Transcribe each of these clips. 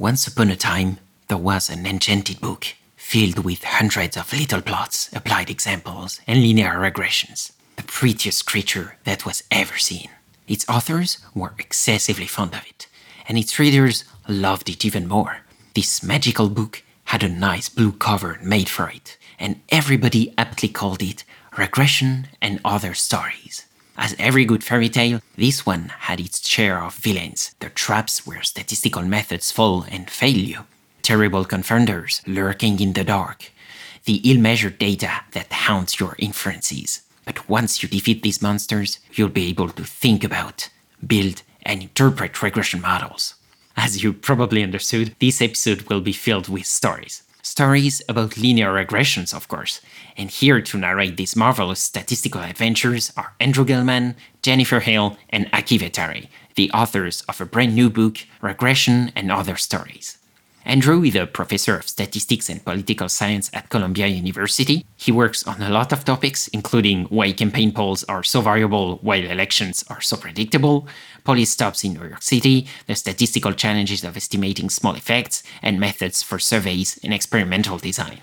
Once upon a time, there was an enchanted book filled with hundreds of little plots, applied examples, and linear regressions. The prettiest creature that was ever seen. Its authors were excessively fond of it, and its readers loved it even more. This magical book had a nice blue cover made for it, and everybody aptly called it Regression and Other Stories. As every good fairy tale, this one had its share of villains, the traps where statistical methods fall and fail you, terrible confounders lurking in the dark, the ill measured data that haunts your inferences. But once you defeat these monsters, you'll be able to think about, build, and interpret regression models. As you probably understood, this episode will be filled with stories. Stories about linear regressions, of course. And here to narrate these marvelous statistical adventures are Andrew Gelman, Jennifer Hill, and Aki Vehtari, the authors of a brand new book, Regression and Other Stories. Andrew is a professor of statistics and political science at Columbia University. He works on a lot of topics, including why campaign polls are so variable while elections are so predictable, police stops in New York City, the statistical challenges of estimating small effects, and methods for surveys and experimental design.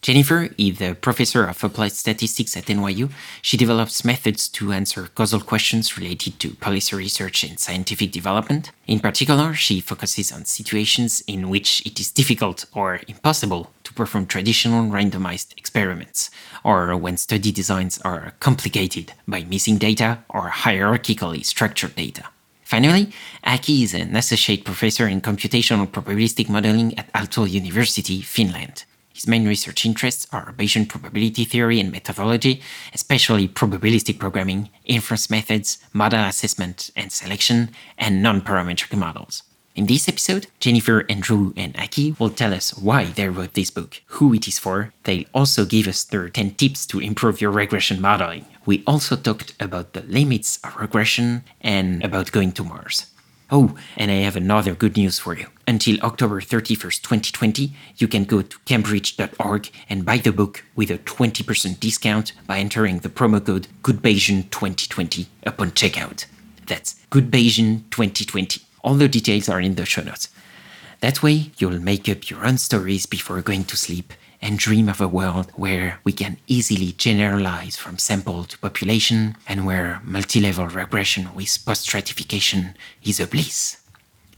Jennifer is a professor of applied statistics at NYU. She develops methods to answer causal questions related to policy research and scientific development. In particular, she focuses on situations in which it is difficult or impossible to perform traditional randomized experiments, or when study designs are complicated by missing data or hierarchically structured data. Finally, Aki is an associate professor in computational probabilistic modeling at Aalto University, Finland. His main research interests are Bayesian probability theory and methodology, especially probabilistic programming, inference methods, model assessment and selection, and non-parametric models. In this episode, Jennifer, Andrew, and Aki will tell us why they wrote this book, who it is for. They'll also give us their 10 tips to improve your regression modeling. We also talked about the limits of regression and about going to Mars. Oh, and I have another good news for you. Until October 31st, 2020, you can go to cambridge.org and buy the book with a 20% discount by entering the promo code GoodBayesian2020 upon checkout. That's GoodBayesian2020. All the details are in the show notes. That way, you'll make up your own stories before going to sleep and dream of a world where we can easily generalize from sample to population and where multi-level regression with post-stratification is a bliss.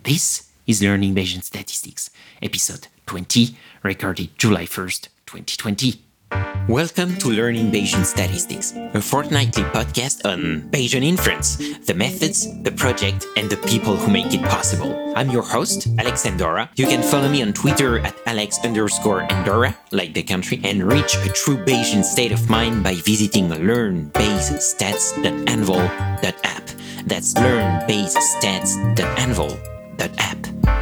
This is Learning Bayesian Statistics, episode 20, recorded July 1st, 2020. Welcome to Learning Bayesian Statistics, a fortnightly podcast on Bayesian inference, the methods, the project, and the people who make it possible. I'm your host, Alex Andorra. You can follow me on Twitter at Alex underscore Andorra, like the country, and reach a true Bayesian state of mind by visiting learnbayesstats.anvil.app. That's learnbayesstats.anvil.app.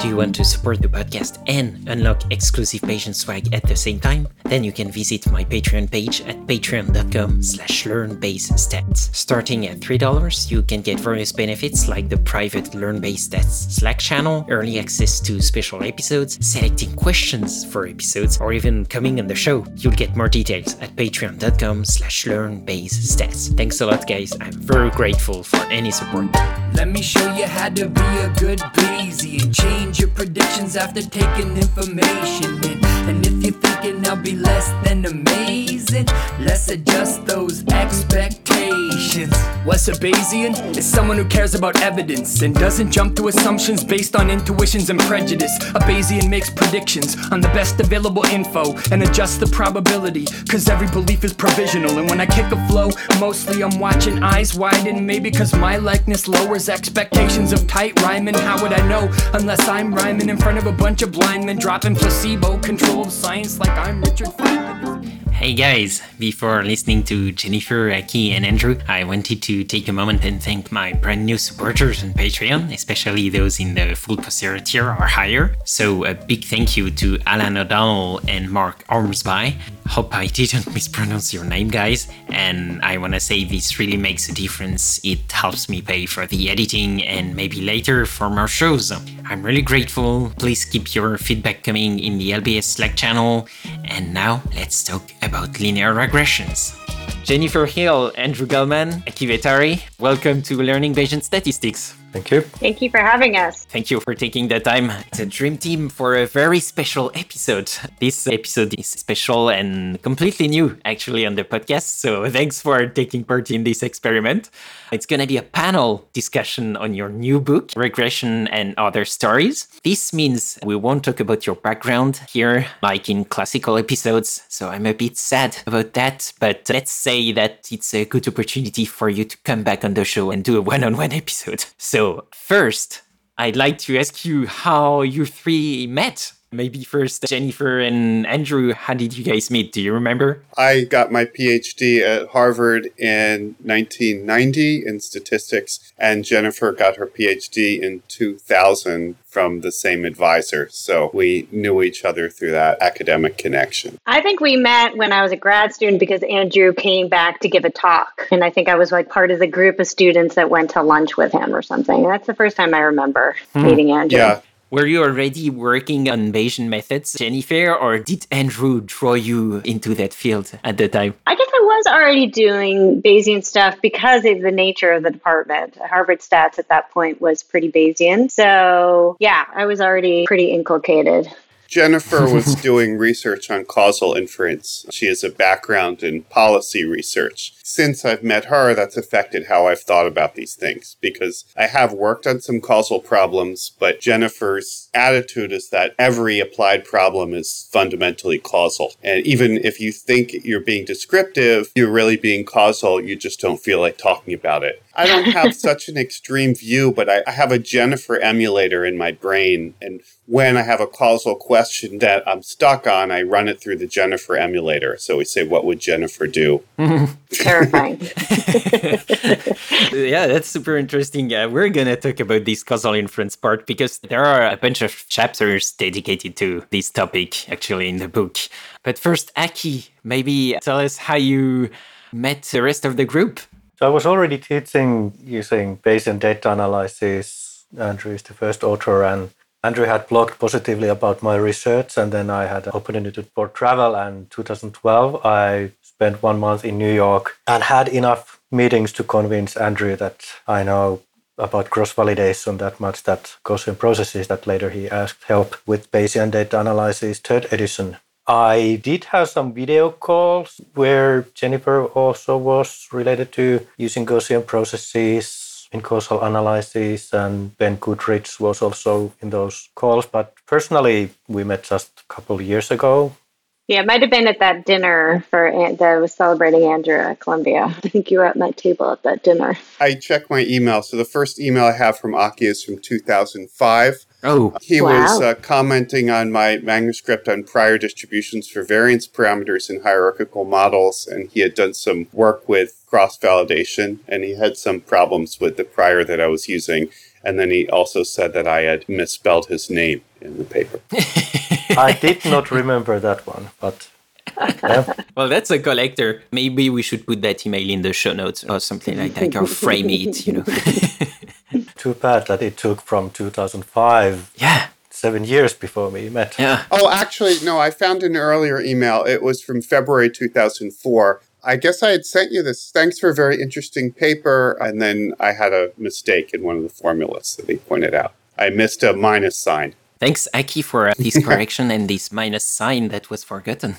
Do you want to support the podcast and unlock exclusive Bayesian swag at the same time? Then you can visit my Patreon page at patreon.com slash learnbayesstats. Starting at $3, you can get various benefits like the private LearnBayes Stats Slack channel, early access to special episodes, selecting questions for episodes, or even coming on the show. You'll get more details at patreon.com slash learnbayesstats. Thanks a lot, guys. I'm very grateful for any support. Let me show you how to be a good. Change your predictions after taking information in. And if you're thinking I'll be less than amazing, let's adjust those expectations. What's a Bayesian? Is someone who cares about evidence and doesn't jump to assumptions based on intuitions and prejudice. A Bayesian makes predictions on the best available info and adjusts the probability, cause every belief is provisional. And when I kick a flow, mostly I'm watching eyes widen, maybe cause my likeness lowers expectations of tight rhyming. How would I know unless I'm rhyming in front of a bunch of blind men dropping placebo controlled science like I'm Richard Feynman? Hey guys, before listening to Jennifer, Aki, and Andrew, I wanted to take a moment and thank my brand new supporters on Patreon, especially those in the full posterior tier or higher. So a big thank you to Alan O'Donnell and Mark Ormsby. Hope I didn't mispronounce your name, guys. And I want to say this really makes a difference. It helps me pay for the editing and maybe later for more shows. I'm really grateful. Please keep your feedback coming in the LBS Slack channel. And now let's talk about linear regressions. Jennifer Hill, Andrew Gelman, Aki Vehtari, welcome to Learning Bayesian Statistics. Thank you. Thank you for having us. Thank you for taking the time. It's a dream team for a very special episode. This episode is special and completely new, actually, on the podcast. So thanks for taking part in this experiment. It's going to be a panel discussion on your new book, Regression and Other Stories. This means we won't talk about your background here, like in classical episodes. So I'm a bit sad about that. But let's say that it's a good opportunity for you to come back on the show and do a one on one episode. So first, I'd like to ask you how you three met. Maybe first, Jennifer and Andrew, how did you guys meet? Do you remember? I got my PhD at Harvard in 1990 in statistics, and Jennifer got her PhD in 2000 from the same advisor. So we knew each other through that academic connection. I think we met when I was a grad student because Andrew came back to give a talk. And I think I was like part of the group of students that went to lunch with him or something. That's the first time I remember hmm. meeting Andrew. Yeah. Were you already working on Bayesian methods, Jennifer, or did Andrew draw you into that field at the time? I guess I was already doing Bayesian stuff because of the nature of the department. Harvard Stats at that point was pretty Bayesian. So, yeah, I was already pretty inculcated. Jennifer was doing research on causal inference. She has a background in policy research. Since I've met her, that's affected how I've thought about these things because I have worked on some causal problems, but Jennifer's attitude is that every applied problem is fundamentally causal. And even if you think you're being descriptive, you're really being causal, you just don't feel like talking about it. I don't have such an extreme view, but I, I, have a Jennifer emulator in my brain. And when I have a causal question that I'm stuck on, I run it through the Jennifer emulator. So we say, what would Jennifer do? Terrifying. yeah, that's super interesting. Uh, we're going to talk about this causal inference part because there are a bunch of chapters dedicated to this topic actually in the book. But first, Aki, maybe tell us how you met the rest of the group. I was already teaching using Bayesian data analysis. Andrew is the first author, and Andrew had blogged positively about my research, and then I had an opportunity for travel. And 2012, I spent one month in New York and had enough meetings to convince Andrew that I know about cross validation that much that Gaussian processes that later he asked help with Bayesian data analysis third edition I did have some video calls where Jennifer also was related to using Gaussian processes in causal analysis, and Ben Goodrich was also in those calls. But personally, we met just a couple of years ago. Yeah, it might have been at that dinner for that was celebrating Andrew at Columbia. I think you were at my table at that dinner. I checked my email. So the first email I have from Aki is from 2005. Oh, he wow. was uh, commenting on my manuscript on prior distributions for variance parameters in hierarchical models, and he had done some work with cross validation, and he had some problems with the prior that I was using. And then he also said that I had misspelled his name in the paper. I did not remember that one, but yeah. well, that's a collector. Maybe we should put that email in the show notes or something like that, or frame it, you know. Too bad that it took from 2005. Yeah. Seven years before we met. Yeah. Oh, actually, no, I found an earlier email. It was from February 2004. I guess I had sent you this. Thanks for a very interesting paper. And then I had a mistake in one of the formulas that he pointed out. I missed a minus sign. Thanks, Aki, for uh, this correction and this minus sign that was forgotten.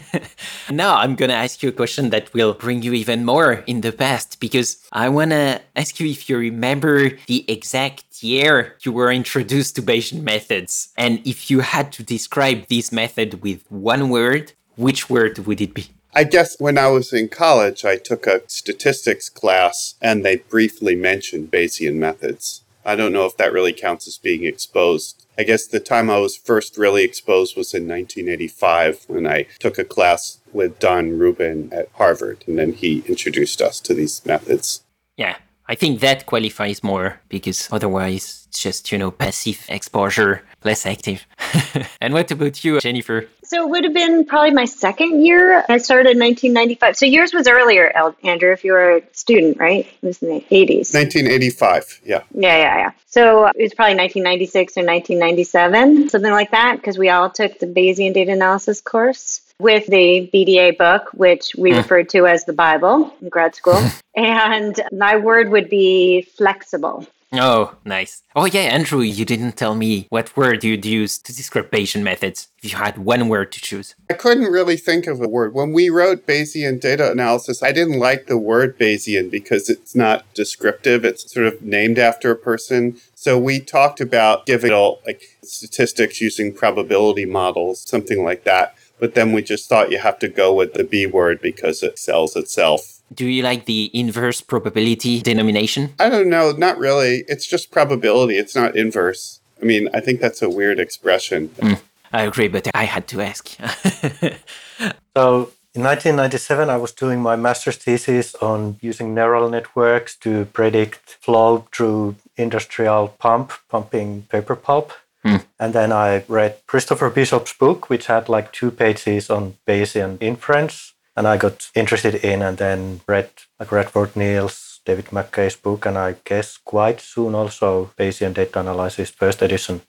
now I'm gonna ask you a question that will bring you even more in the past because I wanna ask you if you remember the exact year you were introduced to Bayesian methods. And if you had to describe this method with one word, which word would it be? I guess when I was in college, I took a statistics class and they briefly mentioned Bayesian methods. I don't know if that really counts as being exposed I guess the time I was first really exposed was in 1985 when I took a class with Don Rubin at Harvard, and then he introduced us to these methods. Yeah, I think that qualifies more because otherwise it's just, you know, passive exposure, less active. and what about you, Jennifer? So it would have been probably my second year. I started in 1995. So yours was earlier, Andrew, if you were a student, right? It was in the 80s. 1985, yeah. Yeah, yeah, yeah. So it was probably 1996 or 1997, something like that, because we all took the Bayesian data analysis course with the BDA book, which we mm. referred to as the Bible in grad school. and my word would be flexible. Oh, nice. Oh, yeah, Andrew, you didn't tell me what word you'd use to describe Bayesian methods if you had one word to choose. I couldn't really think of a word. When we wrote Bayesian data analysis, I didn't like the word Bayesian because it's not descriptive. It's sort of named after a person. So we talked about giving it like statistics using probability models, something like that. But then we just thought you have to go with the B word because it sells itself. Do you like the inverse probability denomination? I don't know, not really. It's just probability, it's not inverse. I mean, I think that's a weird expression. Mm, I agree, but I had to ask. so in 1997, I was doing my master's thesis on using neural networks to predict flow through industrial pump, pumping paper pulp. Mm. And then I read Christopher Bishop's book, which had like two pages on Bayesian inference and I got interested in and then read like Radford Neal's, David MacKay's book, and I guess quite soon also Bayesian Data Analysis first edition.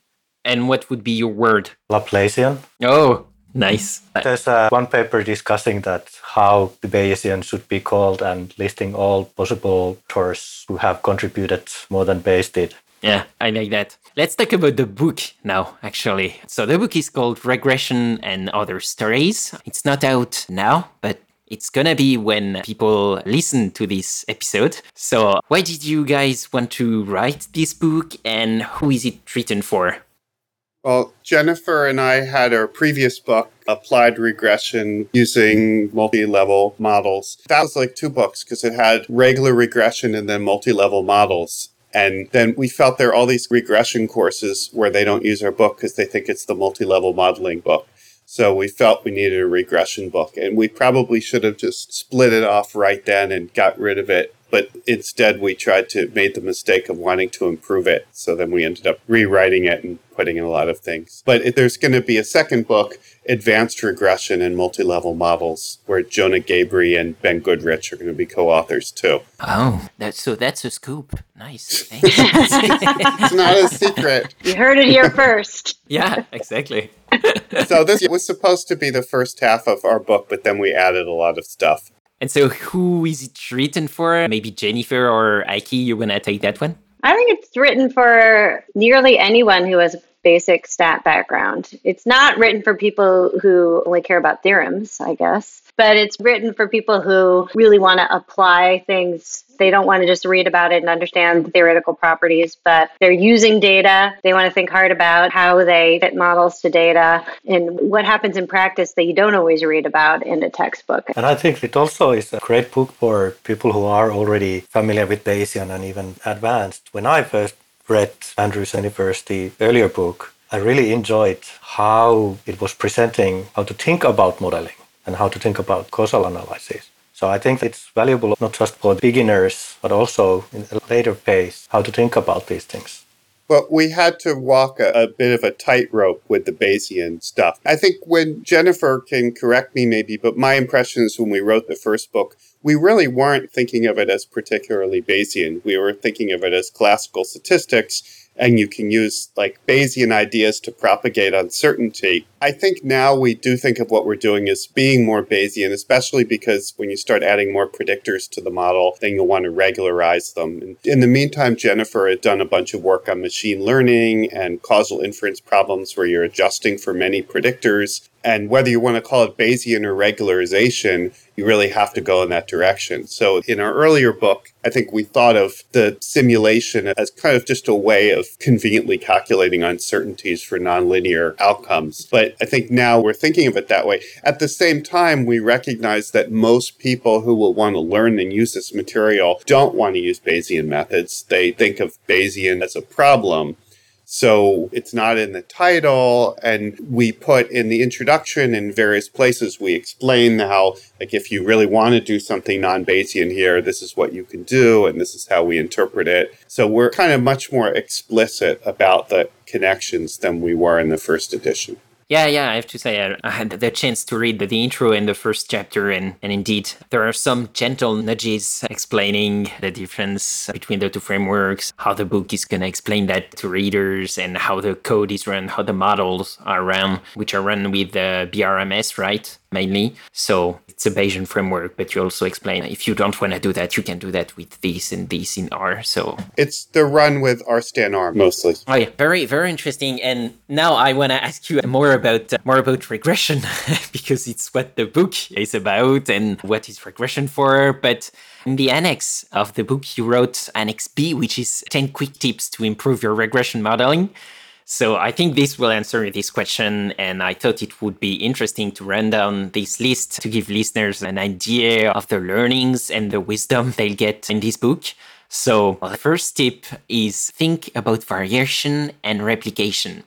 And what would be your word? Laplacian. Oh, nice. There's uh, one paper discussing that how the Bayesian should be called and listing all possible authors who have contributed more than Bayes did. Yeah, I like that. Let's talk about the book now, actually. So, the book is called Regression and Other Stories. It's not out now, but it's gonna be when people listen to this episode. So, why did you guys want to write this book and who is it written for? Well, Jennifer and I had our previous book, Applied Regression Using Multi Level Models. That was like two books because it had regular regression and then multi level models. And then we felt there are all these regression courses where they don't use our book because they think it's the multi level modeling book. So we felt we needed a regression book. And we probably should have just split it off right then and got rid of it but instead we tried to made the mistake of wanting to improve it. So then we ended up rewriting it and putting in a lot of things. But if there's going to be a second book advanced regression and multi-level models where jonah gabry and ben goodrich are going to be co-authors too. Oh that's so that's a scoop. Nice. It's not a secret. You heard it here first. Yeah exactly. So this was supposed to be the first half of our book but then we added a lot of stuff and so, who is it written for? Maybe Jennifer or Aki, you want to take that one? I think it's written for nearly anyone who has a basic stat background. It's not written for people who only care about theorems, I guess but it's written for people who really want to apply things. They don't want to just read about it and understand the theoretical properties, but they're using data. They want to think hard about how they fit models to data and what happens in practice that you don't always read about in a textbook. And I think it also is a great book for people who are already familiar with Bayesian and even advanced. When I first read Andrews University earlier book, I really enjoyed how it was presenting how to think about modeling and how to think about causal analysis. So I think it's valuable not just for beginners, but also in a later phase, how to think about these things. But we had to walk a, a, bit of a tightrope with the Bayesian stuff. I think when Jennifer can correct me maybe, but my impression is when we wrote the first book, we really weren't thinking of it as particularly Bayesian. We were thinking of it as classical statistics and you can use like Bayesian ideas to propagate uncertainty. I think now we do think of what we're doing as being more Bayesian, especially because when you start adding more predictors to the model, then you'll want to regularize them. In the meantime, Jennifer had done a bunch of work on machine learning and causal inference problems where you're adjusting for many predictors. And whether you want to call it Bayesian or regularization, you really have to go in that direction. So in our earlier book, I think we thought of the simulation as kind of just a way of conveniently calculating uncertainties for nonlinear outcomes. But I think now we're thinking of it that way. At the same time, we recognize that most people who will want to learn and use this material don't want to use Bayesian methods. They think of Bayesian as a problem so it's not in the title. And we put in the introduction in various places, we explain how, like, if you really want to do something non Bayesian here, this is what you can do, and this is how we interpret it. So we're kind of much more explicit about the connections than we were in the first edition. Yeah, yeah, I have to say, I, I had the chance to read the, the, intro and the first chapter, and, and indeed, there are some gentle nudges explaining the difference between the two frameworks, how the book is going to explain that to readers, and how the code is run, how the models are run, which are run with uh, the BRMS, right? Mainly. So it's a Bayesian framework, but you also explain if you don't want to do that, you can do that with this and this in R. So it's the run with rStanArm mostly. Oh yeah, very very interesting. And now I want to ask you more about uh, more about regression because it's what the book is about and what is regression for. But in the annex of the book, you wrote Annex B, which is 10 quick tips to improve your regression modeling. So I think this will answer this question, and I thought it would be interesting to run down this list to give listeners an idea of the learnings and the wisdom they'll get in this book. So the first tip is think about variation and replication.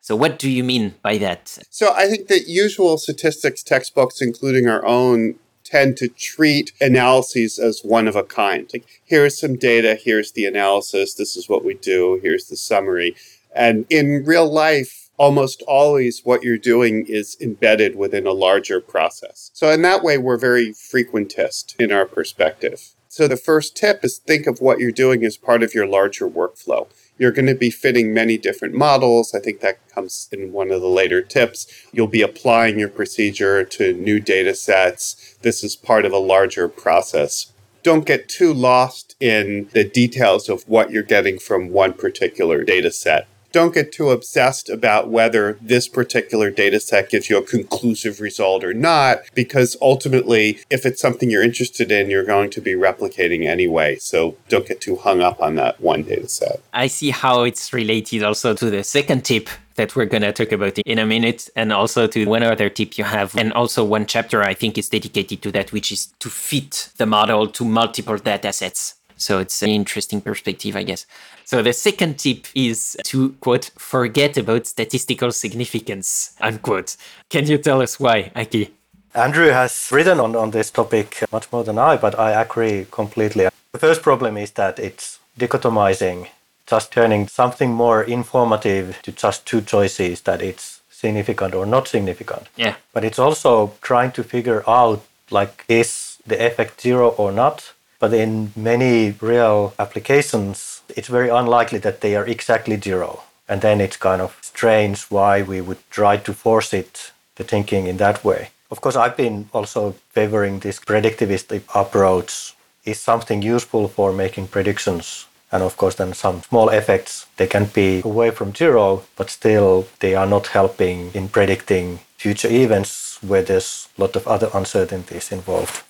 So what do you mean by that? So I think that usual statistics textbooks, including our own, tend to treat analyses as one of a kind. Like, here's some data, here's the analysis, this is what we do, here's the summary. And in real life, almost always what you're doing is embedded within a larger process. So in that way, we're very frequentist in our perspective. So the first tip is think of what you're doing as part of your larger workflow. You're going to be fitting many different models. I think that comes in one of the later tips. You'll be applying your procedure to new data sets. This is part of a larger process. Don't get too lost in the details of what you're getting from one particular data set don't get too obsessed about whether this particular data set gives you a conclusive result or not, because ultimately, if it's something you're interested in, you're going to be replicating anyway. So don't get too hung up on that one data set. I see how it's related also to the second tip that we're going to talk about in a minute, and also to one other tip you have. And also, one chapter I think is dedicated to that, which is to fit the model to multiple data sets. So it's an interesting perspective, I guess. So the second tip is to quote, forget about statistical significance, unquote. Can you tell us why, Aki? Andrew has written on, on this topic much more than I, but I agree completely. The first problem is that it's dichotomizing, just turning something more informative to just two choices that it's significant or not significant. Yeah. But it's also trying to figure out like is the effect zero or not? But in many real applications, it's very unlikely that they are exactly zero. And then it's kind of strange why we would try to force it, the thinking in that way. Of course, I've been also favoring this predictivist approach. Is something useful for making predictions? And of course, then some small effects, they can be away from zero, but still they are not helping in predicting future events where there's a lot of other uncertainties involved.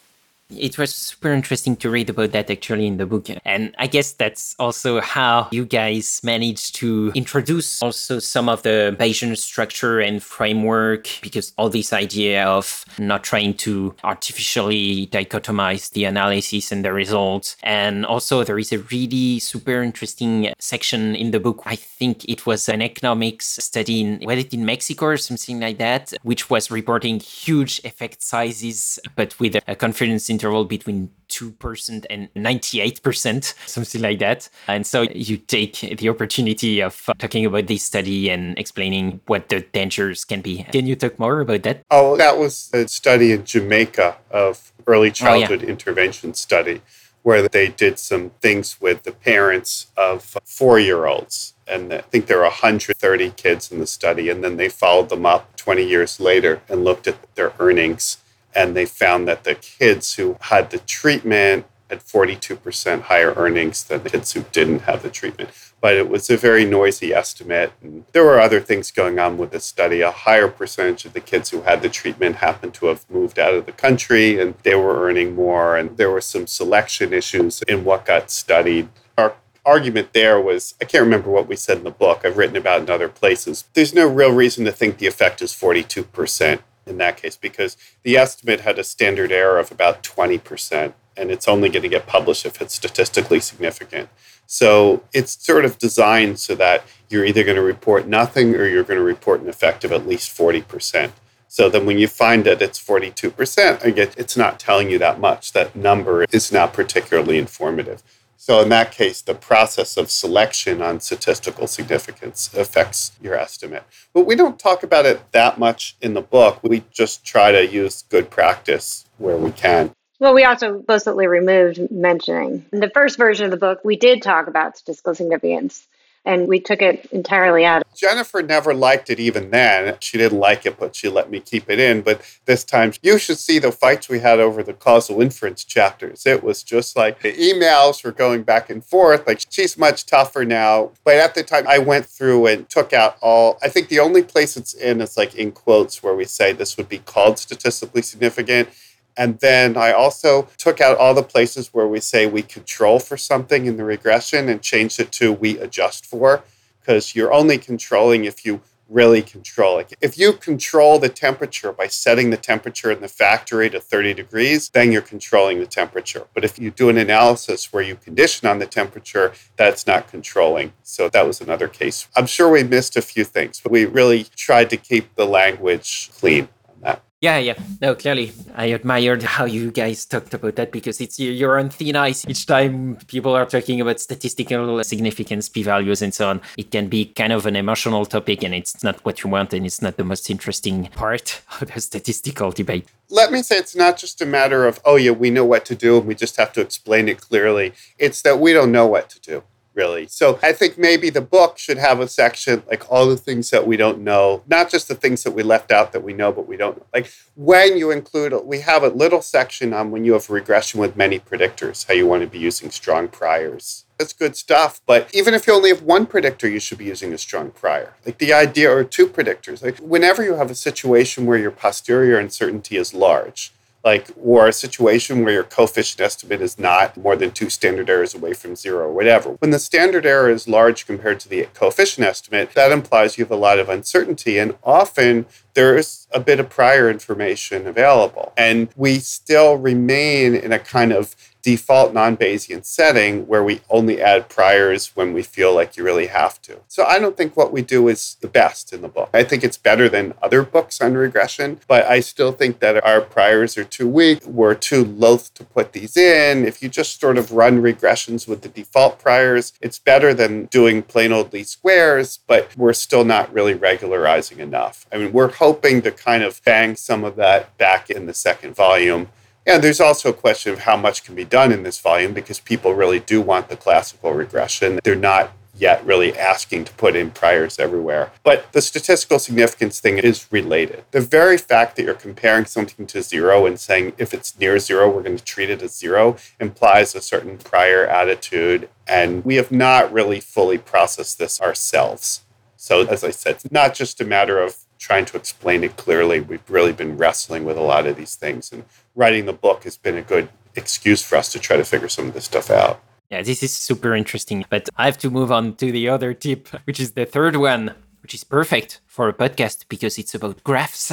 It was super interesting to read about that actually in the book. And I guess that's also how you guys managed to introduce also some of the Bayesian structure and framework, because all this idea of not trying to artificially dichotomize the analysis and the results. And also, there is a really super interesting section in the book. I think it was an economics study in, it in Mexico or something like that, which was reporting huge effect sizes, but with a confidence in interval between 2% and 98%, something like that. And so you take the opportunity of uh, talking about this study and explaining what the dangers can be. Can you talk more about that? Oh, that was a study in Jamaica of early childhood oh, yeah. intervention study where they did some things with the parents of four year olds. And I think there were 130 kids in the study. And then they followed them up 20 years later and looked at their earnings and they found that the kids who had the treatment had 42% higher earnings than the kids who didn't have the treatment. But it was a very noisy estimate. And there were other things going on with the study. A higher percentage of the kids who had the treatment happened to have moved out of the country and they were earning more. And there were some selection issues in what got studied. Our argument there was I can't remember what we said in the book. I've written about in other places. There's no real reason to think the effect is 42% in that case because the estimate had a standard error of about 20%, and it's only going to get published if it's statistically significant. So it's sort of designed so that you're either going to report nothing or you're going to report an effect of at least 40%. So then when you find that it's 42%, I get it's not telling you that much. That number is not particularly informative. So, in that case, the process of selection on statistical significance affects your estimate. But we don't talk about it that much in the book. We just try to use good practice where we can. Well, we also explicitly removed mentioning. In the first version of the book, we did talk about statistical significance and we took it entirely out. Jennifer never liked it even then. She didn't like it, but she let me keep it in. But this time, you should see the fights we had over the causal inference chapters. It was just like the emails were going back and forth. Like, she's much tougher now. But at the time, I went through and took out all, I think the only place it's in is like in quotes where we say this would be called statistically significant and then I also took out all the places where we say we control for something in the regression and changed it to we adjust for, because you're only controlling if you really control it. If you control the temperature by setting the temperature in the factory to 30 degrees, then you're controlling the temperature. But if you do an analysis where you condition on the temperature, that's not controlling. So that was another case. I'm sure we missed a few things, but we really tried to keep the language clean on that. Yeah, yeah. No, clearly, I admired how you guys talked about that because it's you're on thin ice each time people are talking about statistical significance, p-values, and so on. It can be kind of an emotional topic, and it's not what you want, and it's not the most interesting part of the statistical debate. Let me say it's not just a matter of oh yeah, we know what to do, and we just have to explain it clearly. It's that we don't know what to do really. So I think maybe the book should have a section like all the things that we don't know, not just the things that we left out that we know but we don't know. Like when you include, we have a little section on when you have regression with many predictors, how you want to be using strong priors. That's good stuff. But even if you only have one predictor, you should be using a strong prior. Like the idea, or two predictors. Like whenever you have a situation where your posterior uncertainty is large, like or a situation where your coefficient estimate is not more than two standard errors away from zero or whatever. When the standard error is large compared to the coefficient estimate, that implies you have a lot of uncertainty. And often there's a bit of prior information available. And we still remain in a kind of default non-Bayesian setting where we only add priors when we feel like you really have to. So I don't think what we do is the best in the book. I think it's better than other books on regression, but I still think that our priors are too weak. We're too loath to put these in. If you just sort of run regressions with the default priors, it's better than doing plain old least squares, but we're still not really regularizing enough. I mean, we're hoping to kind of bang some of that back in the second volume and there's also a question of how much can be done in this volume because people really do want the classical regression. They're not yet really asking to put in priors everywhere. But the statistical significance thing is related. The very fact that you're comparing something to zero and saying if it's near zero, we're going to treat it as zero implies a certain prior attitude. And we have not really fully processed this ourselves. So, as I said, it's not just a matter of trying to explain it clearly. We've really been wrestling with a lot of these things. And writing the book has been a good excuse for us to try to figure some of this stuff out. Yeah, this is super interesting. But I have to move on to the other tip, which is the third one, which is perfect for a podcast because it's about graphs.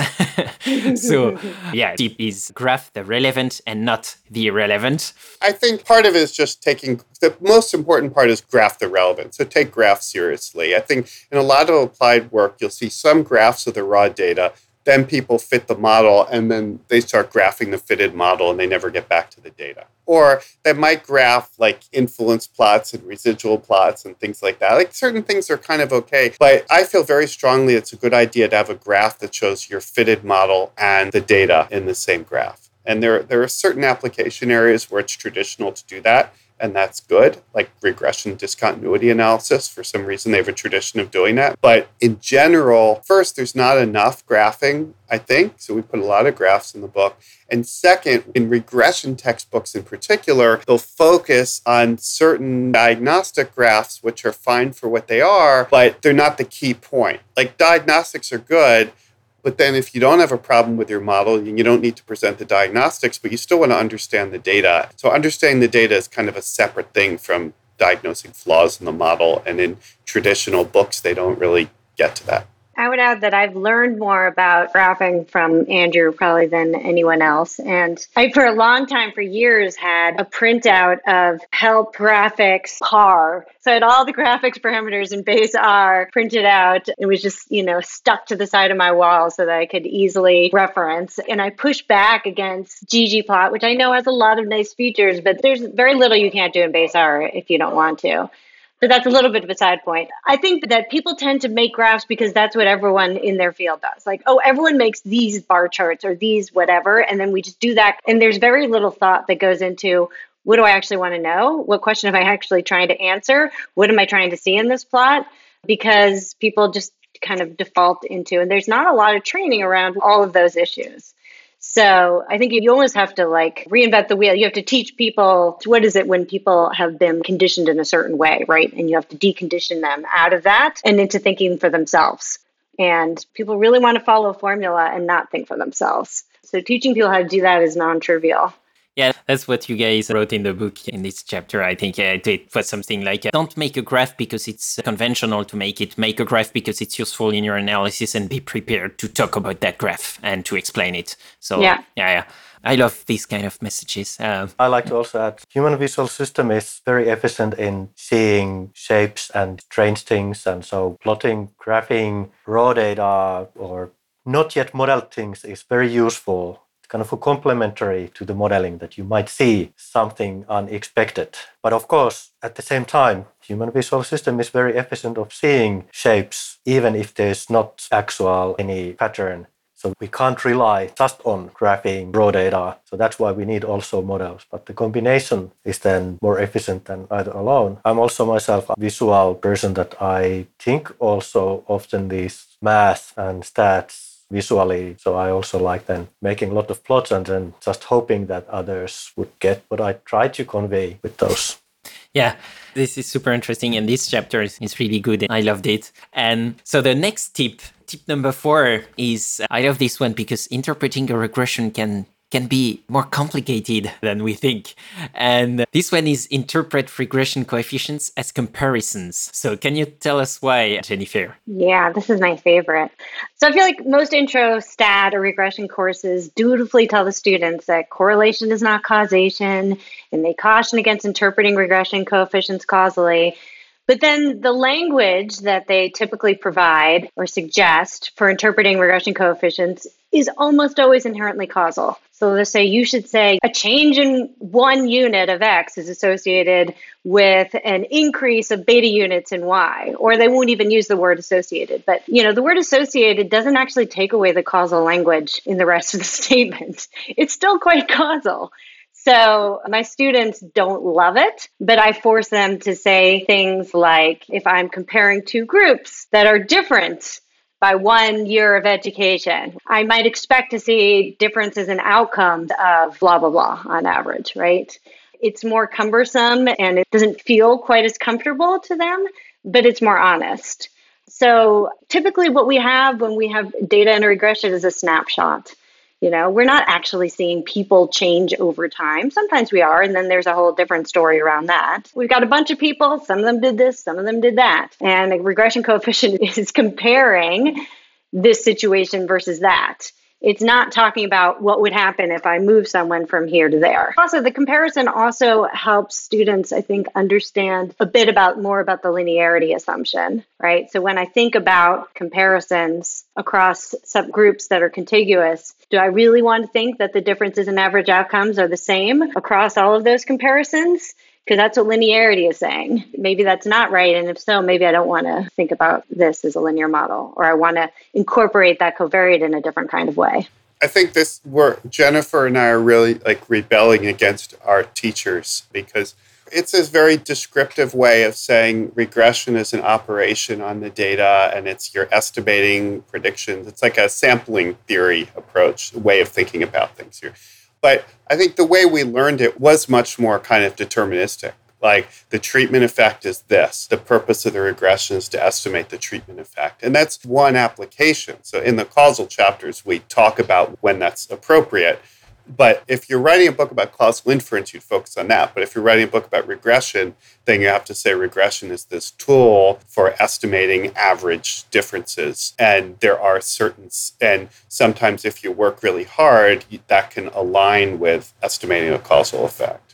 so, yeah, tip is graph the relevant and not the irrelevant. I think part of it is just taking the most important part is graph the relevant. So, take graphs seriously. I think in a lot of applied work, you'll see some graphs of the raw data then people fit the model and then they start graphing the fitted model and they never get back to the data. Or they might graph like influence plots and residual plots and things like that. Like certain things are kind of okay, but I feel very strongly it's a good idea to have a graph that shows your fitted model and the data in the same graph. And there, there are certain application areas where it's traditional to do that and that's good, like regression discontinuity analysis. For some reason, they have a tradition of doing that. But in general, first, there's not enough graphing, I think. So we put a lot of graphs in the book. And second, in regression textbooks in particular, they'll focus on certain diagnostic graphs, which are fine for what they are, but they're not the key point. Like diagnostics are good but then if you don't have a problem with your model, you don't need to present the diagnostics, but you still want to understand the data. So understanding the data is kind of a separate thing from diagnosing flaws in the model. And in traditional books, they don't really get to that. I would add that I've learned more about graphing from Andrew probably than anyone else. And I, for a long time, for years, had a printout of help graphics par. So I had all the graphics parameters in base R printed out. It was just, you know, stuck to the side of my wall so that I could easily reference. And I pushed back against ggplot, which I know has a lot of nice features, but there's very little you can't do in base R if you don't want to. But that's a little bit of a side point. I think that people tend to make graphs because that's what everyone in their field does. Like, oh, everyone makes these bar charts or these whatever. And then we just do that. And there's very little thought that goes into what do I actually want to know? What question am I actually trying to answer? What am I trying to see in this plot? Because people just kind of default into, and there's not a lot of training around all of those issues. So I think you almost have to like reinvent the wheel. You have to teach people what is it when people have been conditioned in a certain way, right? And you have to decondition them out of that and into thinking for themselves. And people really want to follow a formula and not think for themselves. So teaching people how to do that is non trivial. Yeah, that's what you guys wrote in the book in this chapter. I think uh, it was something like uh, don't make a graph because it's conventional to make it. Make a graph because it's useful in your analysis and be prepared to talk about that graph and to explain it. So, yeah, yeah. yeah. I love these kind of messages. Uh, I like to also add human visual system is very efficient in seeing shapes and strange things. And so plotting, graphing, raw data, or not yet modeled things is very useful kind of a complementary to the modeling that you might see something unexpected. But of course, at the same time, human visual system is very efficient of seeing shapes, even if there's not actual any pattern. So we can't rely just on graphing raw data. So that's why we need also models. But the combination is then more efficient than either alone. I'm also myself a visual person that I think also often these math and stats visually. So I also like then making a lot of plots and then just hoping that others would get what I try to convey with those. Yeah, this is super interesting. And this chapter is, is really good. I loved it. And so the next tip, tip number four, is uh, I love this one because interpreting a regression can can be more complicated than we think. And this one is interpret regression coefficients as comparisons. So, can you tell us why, Jennifer? Yeah, this is my favorite. So, I feel like most intro stat or regression courses dutifully tell the students that correlation is not causation, and they caution against interpreting regression coefficients causally. But then the language that they typically provide or suggest for interpreting regression coefficients is almost always inherently causal. So they say you should say a change in one unit of X is associated with an increase of beta units in Y, or they won't even use the word associated. But you know, the word associated doesn't actually take away the causal language in the rest of the statement. It's still quite causal. So my students don't love it, but I force them to say things like if I'm comparing two groups that are different by one year of education, I might expect to see differences in outcomes of blah, blah, blah on average, right? It's more cumbersome and it doesn't feel quite as comfortable to them, but it's more honest. So typically, what we have when we have data and regression is a snapshot. You know, we're not actually seeing people change over time. Sometimes we are, and then there's a whole different story around that. We've got a bunch of people, some of them did this, some of them did that. And the regression coefficient is comparing this situation versus that. It's not talking about what would happen if I move someone from here to there. Also, the comparison also helps students, I think, understand a bit about more about the linearity assumption, right? So when I think about comparisons across subgroups that are contiguous, do I really want to think that the differences in average outcomes are the same across all of those comparisons? Because that's what linearity is saying. Maybe that's not right. And if so, maybe I don't want to think about this as a linear model, or I want to incorporate that covariate in a different kind of way. I think this where Jennifer and I are really like rebelling against our teachers because it's a very descriptive way of saying regression is an operation on the data and it's you're estimating predictions. It's like a sampling theory approach, way of thinking about things here. But I think the way we learned it was much more kind of deterministic. Like the treatment effect is this. The purpose of the regression is to estimate the treatment effect. And that's one application. So in the causal chapters, we talk about when that's appropriate. But if you're writing a book about causal inference, you'd focus on that. But if you're writing a book about regression, then you have to say regression is this tool for estimating average differences. And there are certain, and sometimes if you work really hard, that can align with estimating a causal effect.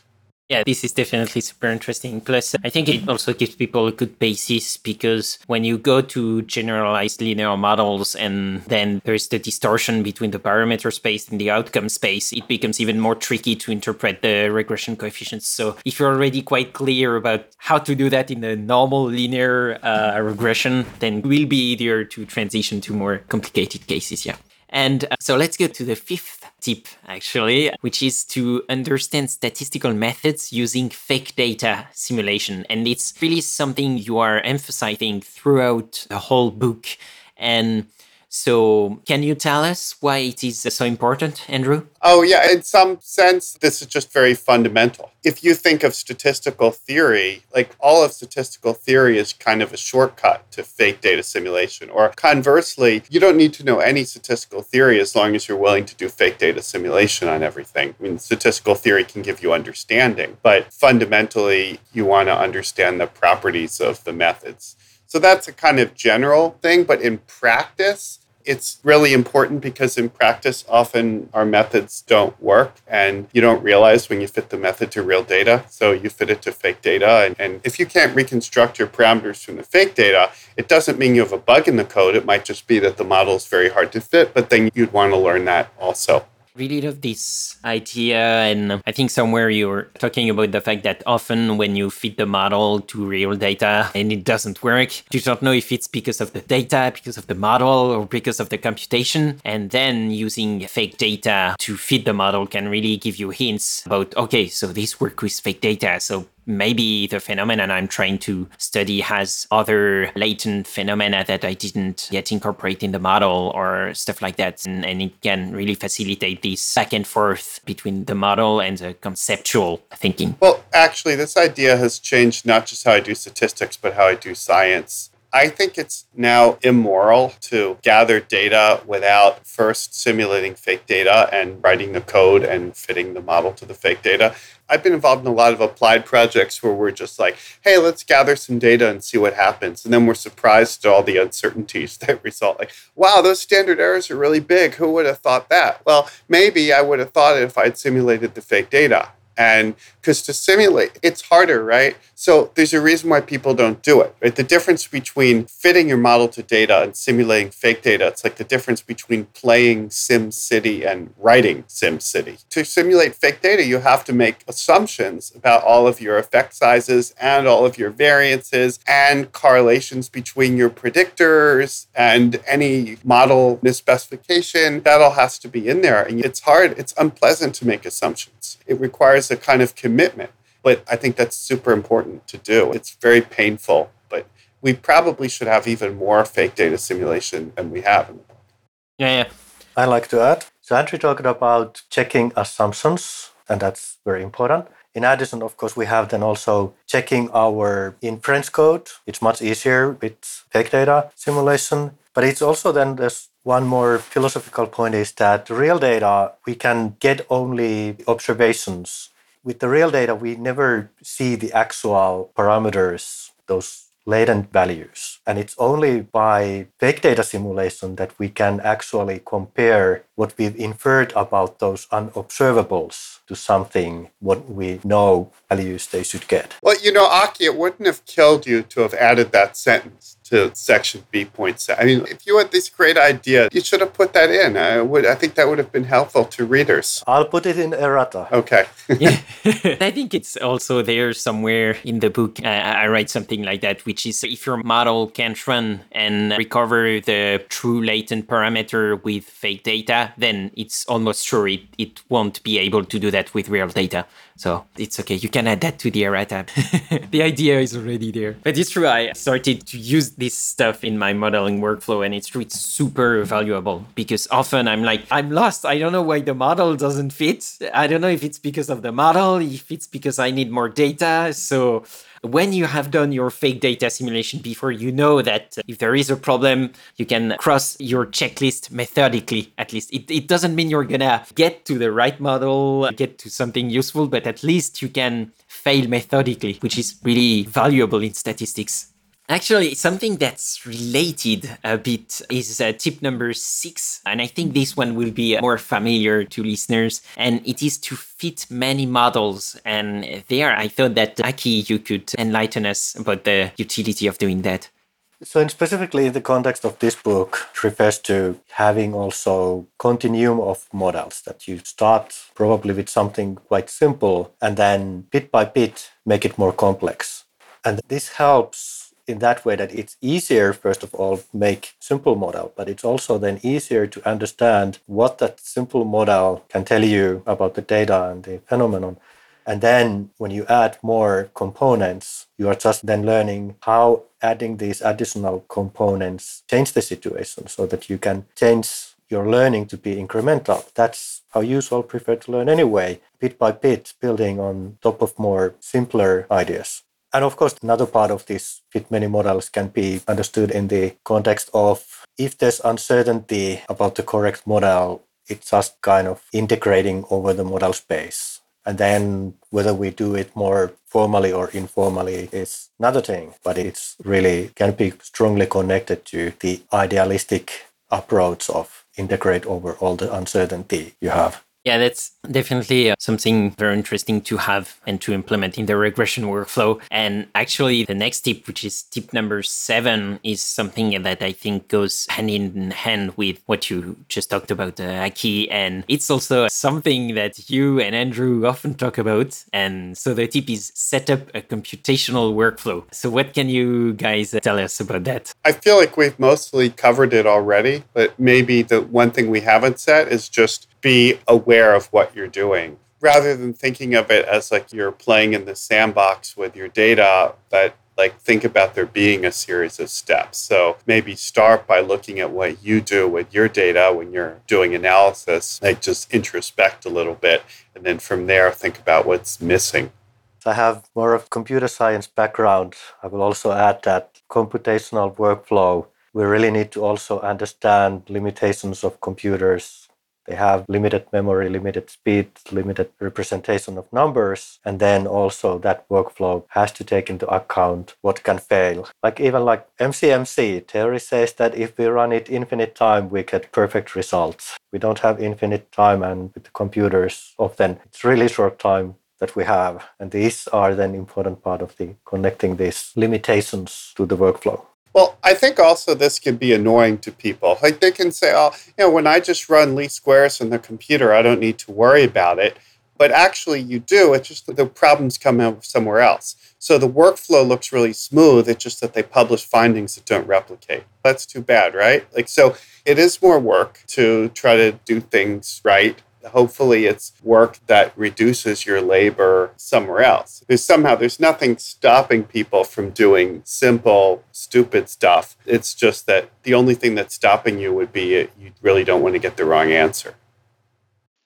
Yeah, this is definitely super interesting. Plus, I think it also gives people a good basis because when you go to generalized linear models and then there's the distortion between the parameter space and the outcome space, it becomes even more tricky to interpret the regression coefficients. So, if you're already quite clear about how to do that in a normal linear uh, regression, then it will be easier to transition to more complicated cases. Yeah. And uh, so let's go to the fifth tip, actually, which is to understand statistical methods using fake data simulation. And it's really something you are emphasizing throughout the whole book. And so, can you tell us why it is so important, Andrew? Oh, yeah. In some sense, this is just very fundamental. If you think of statistical theory, like all of statistical theory is kind of a shortcut to fake data simulation. Or conversely, you don't need to know any statistical theory as long as you're willing to do fake data simulation on everything. I mean, statistical theory can give you understanding, but fundamentally, you want to understand the properties of the methods. So that's a kind of general thing, but in practice, it's really important because in practice, often our methods don't work and you don't realize when you fit the method to real data. So you fit it to fake data. And, and, if you can't reconstruct your parameters from the fake data, it doesn't mean you have a bug in the code. It might just be that the model is very hard to fit, but then you'd want to learn that also really love this idea. And I think somewhere you were talking about the fact that often when you feed the model to real data and it doesn't work, you don't know if it's because of the data, because of the model, or because of the computation. And then using fake data to feed the model can really give you hints about, okay, so this works with fake data. So maybe the phenomenon I'm trying to study has other latent phenomena that I didn't yet incorporate in the model or stuff like that. And, and, it can really facilitate this back and forth between the model and the conceptual thinking. Well, actually, this idea has changed not just how I do statistics, but how I do science. I think it's now immoral to gather data without first simulating fake data and writing the code and fitting the model to the fake data. I've been involved in a lot of applied projects where we're just like, hey, let's gather some data and see what happens. And then we're surprised at all the uncertainties that result. Like, wow, those standard errors are really big. Who would have thought that? Well, maybe I would have thought it if I'd simulated the fake data. And because to simulate, it's harder, right? So there's a reason why people don't do it, right? The difference between fitting your model to data and simulating fake data, it's like the difference between playing Sim City and writing Sim City. To simulate fake data, you have to make assumptions about all of your effect sizes and all of your variances and correlations between your predictors and any model misspecification. That all has to be in there. And it's hard, it's unpleasant to make assumptions. It requires a kind of commitment. But I think that's super important to do. It's very painful, but we probably should have even more fake data simulation than we have in the book. Yeah, yeah. I like to add. So Andrew talked about checking assumptions, and that's very important. In addition, of course, we have then also checking our inference code. It's much easier with fake data simulation. But it's also then there's one more philosophical point is that real data, we can get only observations with the real data, we never see the actual parameters, those latent values. And it's only by fake data simulation that we can actually compare what we've inferred about those unobservables to something what we know values they should get. Well, you know, Aki, it wouldn't have killed you to have added that sentence to section B point seven. I mean, if you had this great idea, you should have put that in. I would. I think that would have been helpful to readers. I'll put it in errata. Okay. yeah. I think it's also there somewhere in the book. Uh, I write something like that, which is if your model can't run and recover the true latent parameter with fake data, then it's almost sure it, it won't be able to do that with real data. So it's okay. You can add that to the errata. the idea is already there. But it's true. I started to use this stuff in my modeling workflow, and it's true. It's super valuable because often I'm like, I'm lost. I don't know why the model doesn't fit. I don't know if it's because of the model, if it's because I need more data. So when you have done your fake data simulation before, you know that if there is a problem, you can cross your checklist methodically, at least. It, it doesn't mean you're gonna get to the right model, get to something useful, but at least you can fail methodically, which is really valuable in statistics. Actually, something that's related a bit is uh, tip number six. And I think this one will be more familiar to listeners. And it is to fit many models. And there, I thought that, Aki, you could enlighten us about the utility of doing that. So, in specifically in the context of this book, it refers to having also continuum of models that you start probably with something quite simple and then bit by bit make it more complex. And this helps in that way that it's easier, first of all, make simple model, but it's also then easier to understand what that simple model can tell you about the data and the phenomenon. And then when you add more components, you are just then learning how adding these additional components change the situation so that you can change your learning to be incremental. That's how you all prefer to learn anyway, bit by bit, building on top of more simpler ideas. And of course, another part of this fit many models can be understood in the context of if there's uncertainty about the correct model, it's just kind of integrating over the model space. And then whether we do it more formally or informally is another thing, but it's really can be strongly connected to the idealistic approach of integrate over all the uncertainty you have. Yeah, that's definitely uh, something very interesting to have and to implement in the regression workflow. And actually, the next tip, which is tip number seven, is something that I think goes hand in hand with what you just talked about, uh, Aki. And it's also something that you and Andrew often talk about. And so the tip is set up a computational workflow. So, what can you guys tell us about that? I feel like we've mostly covered it already, but maybe the one thing we haven't said is just be aware of what you're doing rather than thinking of it as like you're playing in the sandbox with your data but like think about there being a series of steps. So maybe start by looking at what you do with your data when you're doing analysis like just introspect a little bit and then from there think about what's missing. I have more of computer science background. I will also add that computational workflow, we really need to also understand limitations of computers they have limited memory, limited speed, limited representation of numbers. And then also that workflow has to take into account what can fail. Like even like MCMC, theory says that if we run it infinite time, we get perfect results. We don't have infinite time and with the computers often it's really short time that we have. And these are then important part of the connecting these limitations to the workflow. Well, I think also this can be annoying to people. Like they can say, oh, you know, when I just run least squares on the computer, I don't need to worry about it. But actually, you do. It's just that the problems come out somewhere else. So the workflow looks really smooth. It's just that they publish findings that don't replicate. That's too bad, right? Like, so it is more work to try to do things right hopefully it's work that reduces your labor somewhere else. There's somehow there's nothing stopping people from doing simple, stupid stuff. It's just that the only thing that's stopping you would be you really don't want to get the wrong answer.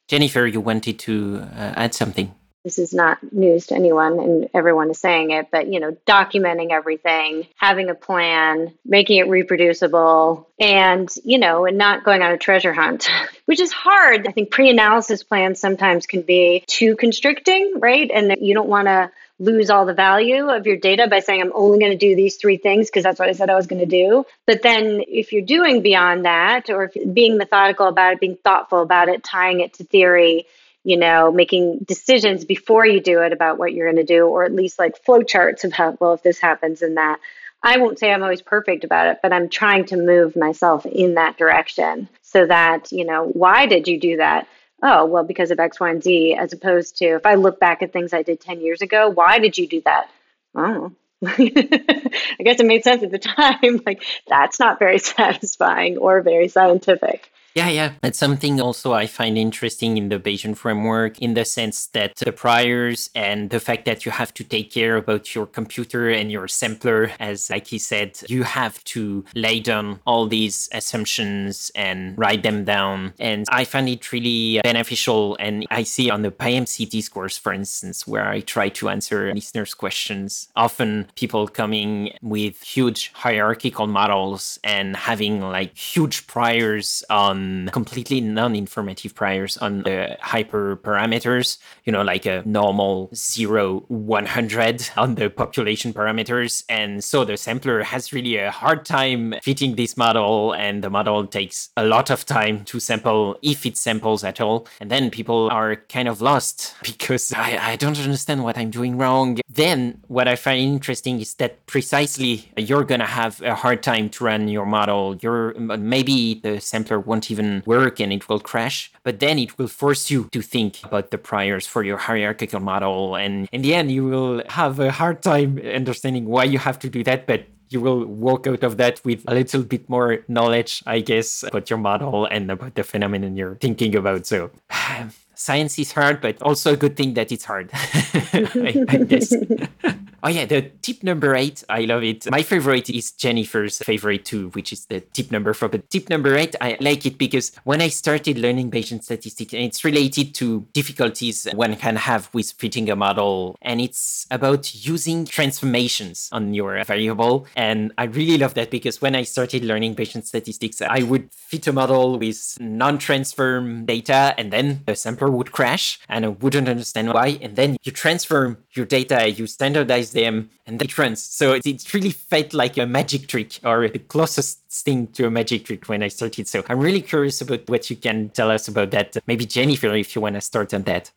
Jennifer, you wanted to uh, add something this is not news to anyone and everyone is saying it, but you know, documenting everything, having a plan, making it reproducible, and you know, and not going on a treasure hunt, which is hard. I think pre-analysis plans sometimes can be too constricting, right? And you don't want to lose all the value of your data by saying I'm only going to do these three things because that's what I said I was going to do. But then if you're doing beyond that or being methodical about it, being thoughtful about it, tying it to theory, you know, making decisions before you do it about what you're going to do, or at least like flow charts of how, well, if this happens and that. I won't say I'm always perfect about it, but I'm trying to move myself in that direction so that, you know, why did you do that? Oh, well, because of X, Y, and Z, as opposed to if I look back at things I did 10 years ago, why did you do that? Oh, I guess it made sense at the time. like, that's not very satisfying or very scientific. Yeah, yeah. That's something also I find interesting in the Bayesian framework in the sense that the priors and the fact that you have to take care about your computer and your sampler, as like he said, you have to lay down all these assumptions and write them down. And I find it really beneficial. And I see on the PyMC discourse, for instance, where I try to answer listeners' questions, often people coming with huge hierarchical models and having like huge priors on Um, completely non-informative priors on the hyperparameters, you know, like a normal 0, 100 on the population parameters. And so the sampler has really a hard time fitting this model and the model takes a lot of time to sample if it samples at all. And then people are kind of lost because I, I don't understand what I'm doing wrong. Then what I find interesting is that precisely you're going to have a hard time to run your model. You're maybe the sampler won't even work and it will crash, but then it will force you to think about the priors for your hierarchical model. And in the end, you will have a hard time understanding why you have to do that, but you will walk out of that with a little bit more knowledge, I guess, about your model and about the phenomenon you're thinking about. So science is hard, but also a good thing that it's hard, I, I guess. oh yeah, the tip number eight, I love it. My favorite is Jennifer's favorite too, which is the tip number four. But tip number eight, I like it because when I started learning Bayesian statistics, it's related to difficulties one can have with fitting a model, and it's about using transformations on your variable. And I really love that because when I started learning Bayesian statistics, I would fit a model with non-transform data, and then a sample would crash and I wouldn't understand why. And then you transform your data, you standardize them, and it runs. So it, it really felt like a magic trick or the closest thing to a magic trick when I started. So I'm really curious about what you can tell us about that. Maybe Jennifer, if you want to start on that.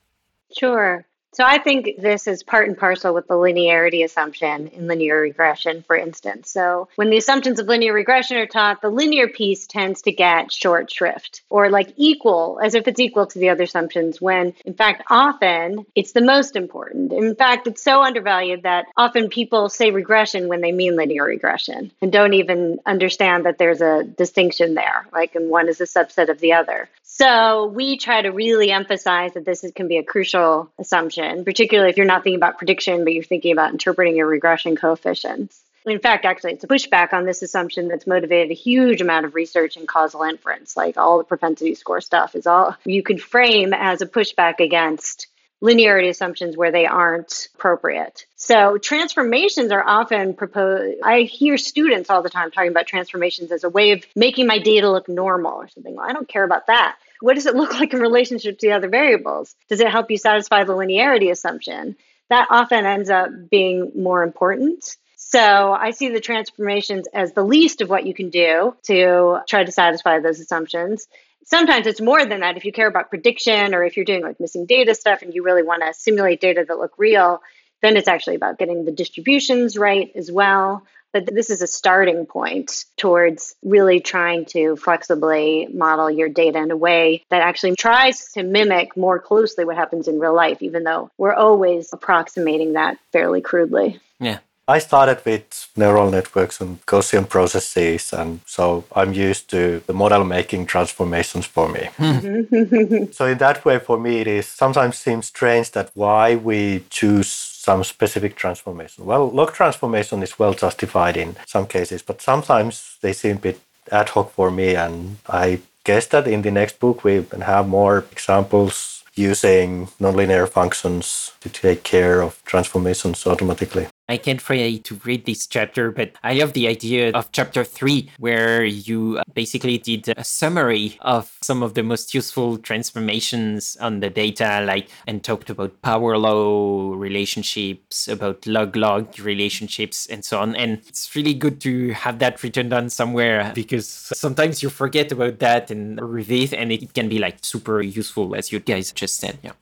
Sure. So I think this is part and parcel with the linearity assumption in linear regression, for instance. So when the assumptions of linear regression are taught, the linear piece tends to get short shrift or like equal, as if it's equal to the other assumptions, when in fact, often it's the most important. In fact, it's so undervalued that often people say regression when they mean linear regression and don't even understand that there's a distinction there, like, and one is a subset of the other. So we try to really emphasize that this is, can be a crucial assumption, particularly if you're not thinking about prediction, but you're thinking about interpreting your regression coefficients. In fact, actually, it's a pushback on this assumption that's motivated a huge amount of research in causal inference. Like all the propensity score stuff is all you could frame as a pushback against linearity assumptions where they aren't appropriate. So transformations are often proposed. I hear students all the time talking about transformations as a way of making my data look normal or something. Well, I don't care about that. What does it look like in relationship to the other variables? Does it help you satisfy the linearity assumption? That often ends up being more important. So I see the transformations as the least of what you can do to try to satisfy those assumptions sometimes it's more than that if you care about prediction or if you're doing like missing data stuff and you really want to simulate data that look real then it's actually about getting the distributions right as well. But this is a starting point towards really trying to flexibly model your data in a way that actually tries to mimic more closely what happens in real life even though we're always approximating that fairly crudely. Yeah I started with neural networks and Gaussian processes, and so I'm used to the model making transformations for me. so in that way, for me, it is sometimes seems strange that why we choose some specific transformation. Well, log transformation is well justified in some cases, but sometimes they seem a bit ad hoc for me, and I guess that in the next book we can have more examples using nonlinear functions to take care of transformations automatically. I can't wait to read this chapter, but I love the idea of chapter three, where you uh, basically did a summary of some of the most useful transformations on the data, like, and talked about power law relationships, about log log relationships, and so on. And it's really good to have that written down somewhere because sometimes you forget about that and it, and it can be like super useful, as you guys just said. Yeah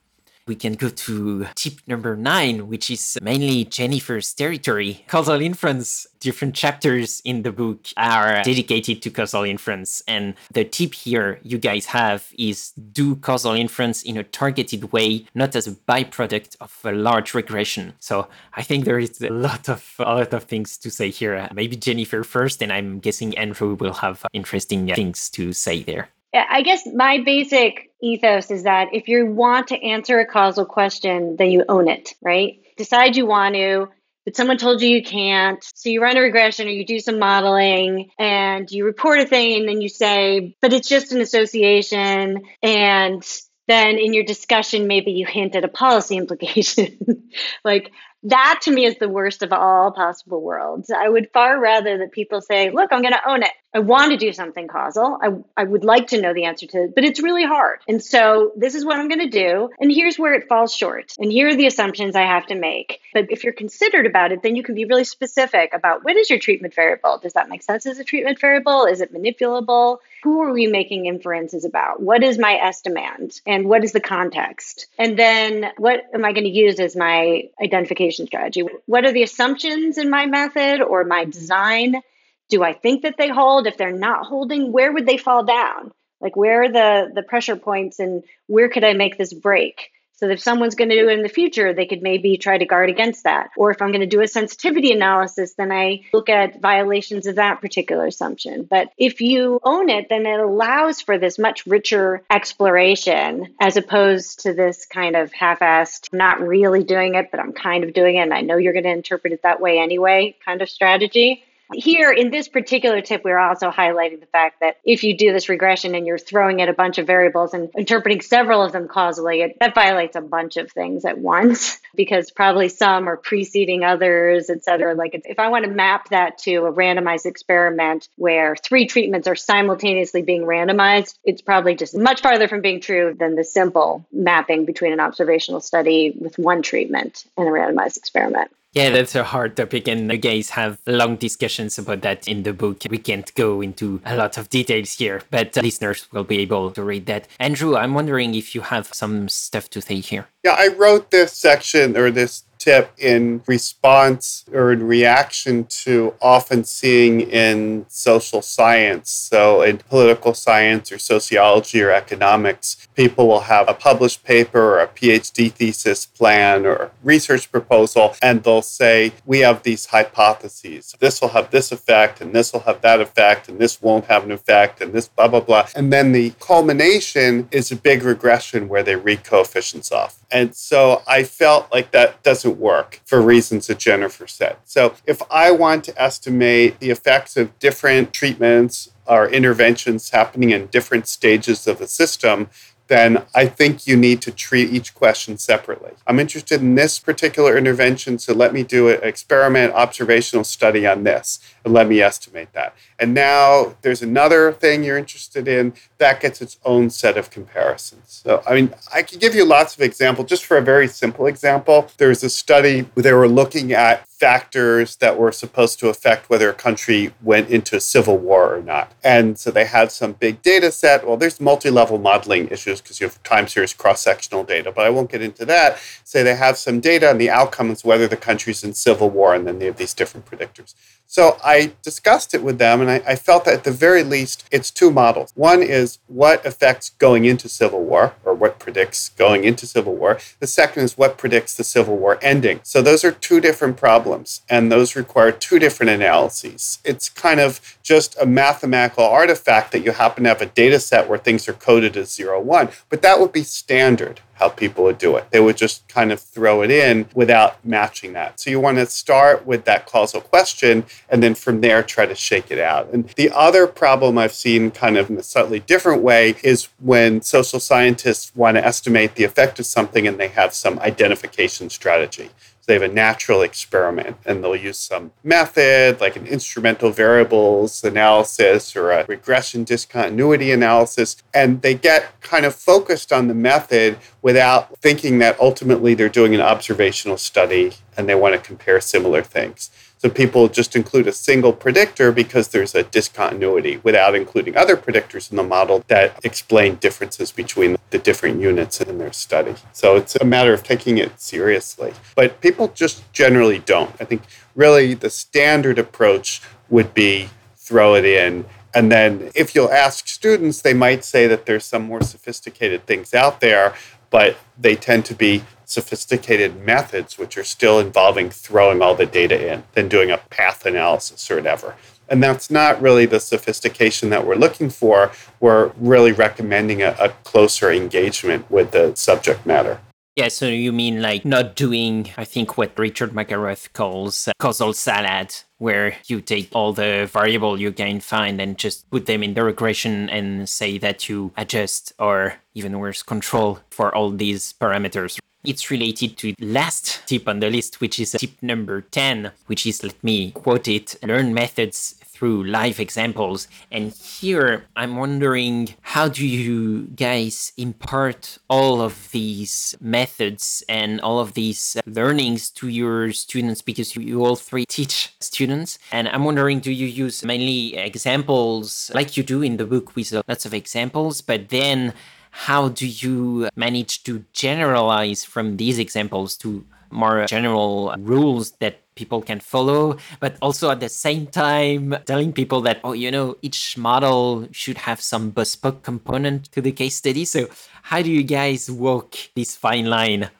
we can go to tip number nine, which is mainly Jennifer's territory. Causal inference, different chapters in the book are dedicated to causal inference. And the tip here you guys have is do causal inference in a targeted way, not as a byproduct of a large regression. So I think there is a lot of a lot of things to say here. Maybe Jennifer first, and I'm guessing Andrew will have interesting things to say there. I guess my basic ethos is that if you want to answer a causal question, then you own it, right? Decide you want to, but someone told you you can't. So you run a regression or you do some modeling and you report a thing and then you say, but it's just an association. And then in your discussion, maybe you hint at a policy implication. like that to me is the worst of all possible worlds. I would far rather that people say, look, I'm going to own it. I want to do something causal. I, I would like to know the answer to it, but it's really hard. And so this is what I'm going to do. And here's where it falls short. And here are the assumptions I have to make. But if you're considered about it, then you can be really specific about what is your treatment variable? Does that make sense as a treatment variable? Is it manipulable? Who are we making inferences about? What is my estimand? And what is the context? And then what am I going to use as my identification strategy? What are the assumptions in my method or my design? Do I think that they hold? If they're not holding, where would they fall down? Like where are the the pressure points and where could I make this break? So if someone's going to do it in the future, they could maybe try to guard against that. Or if I'm going to do a sensitivity analysis, then I look at violations of that particular assumption. But if you own it, then it allows for this much richer exploration as opposed to this kind of half assed, not really doing it, but I'm kind of doing it. And I know you're going to interpret it that way anyway kind of strategy. Here in this particular tip, we're also highlighting the fact that if you do this regression and you're throwing at a bunch of variables and interpreting several of them causally, it, that violates a bunch of things at once because probably some are preceding others, et cetera. Like if I want to map that to a randomized experiment where three treatments are simultaneously being randomized, it's probably just much farther from being true than the simple mapping between an observational study with one treatment and a randomized experiment. Yeah, that's a hard topic, and the guys have long discussions about that in the book. We can't go into a lot of details here, but listeners will be able to read that. Andrew, I'm wondering if you have some stuff to say here. Yeah, I wrote this section or this tip in response or in reaction to often seeing in social science. So, in political science or sociology or economics, people will have a published paper or a PhD thesis plan or research proposal, and they'll say, We have these hypotheses. This will have this effect, and this will have that effect, and this won't have an effect, and this blah, blah, blah. And then the culmination is a big regression where they read coefficients off. And so I felt like that doesn't work for reasons that Jennifer said. So if I want to estimate the effects of different treatments or interventions happening in different stages of the system, then I think you need to treat each question separately. I'm interested in this particular intervention, so let me do an experiment observational study on this and let me estimate that. And now there's another thing you're interested in that gets its own set of comparisons. So, I mean, I could give you lots of examples. Just for a very simple example, there's a study where they were looking at factors that were supposed to affect whether a country went into a civil war or not. And so they had some big data set. Well, there's multi level modeling issues because you have time series cross sectional data, but I won't get into that. Say they have some data and the outcomes, whether the country's in civil war, and then they have these different predictors. So discussed it with them, and I, I, felt that at the very least, it's two models. One is what affects going into civil war, or what predicts going into civil war. The second is what predicts the civil war ending. So those are two different problems, and those require two different analyses. It's kind of just a mathematical artifact that you happen to have a data set where things are coded as zero one, but that would be standard how people would do it. They would just kind of throw it in without matching that. So you want to start with that causal question and then from there try to shake it out. And the other problem I've seen kind of in a slightly different way is when social scientists want to estimate the effect of something and they have some identification strategy they have a natural experiment and they'll use some method like an instrumental variables analysis or a regression discontinuity analysis. And they get kind of focused on the method without thinking that ultimately they're doing an observational study and they want to compare similar things. So people just include a single predictor because there's a discontinuity without including other predictors in the model that explain differences between the different units in their study. So it's a matter of taking it seriously. But people just generally don't. I think really the standard approach would be throw it in and then if you'll ask students, they might say that there's some more sophisticated things out there, but they tend to be sophisticated methods, which are still involving throwing all the data in than doing a path analysis or whatever. And that's not really the sophistication that we're looking for. We're really recommending a, a closer engagement with the subject matter. Yeah, so you mean like not doing, I think, what Richard McElreath calls causal salad, where you take all the variable you can find and just put them in the regression and say that you adjust or even worse, control for all these parameters. It's related to last tip on the list, which is tip number 10, which is, let me quote it, learn methods through live examples. And here I'm wondering how do you guys impart all of these methods and all of these learnings to your students because you all three teach students. And I'm wondering do you use mainly examples like you do in the book with lots of examples, but then how do you manage to generalize from these examples to more general rules that people can follow, but also at the same time telling people that, oh, you know, each model should have some bespoke component to the case study. So, how do you guys walk this fine line?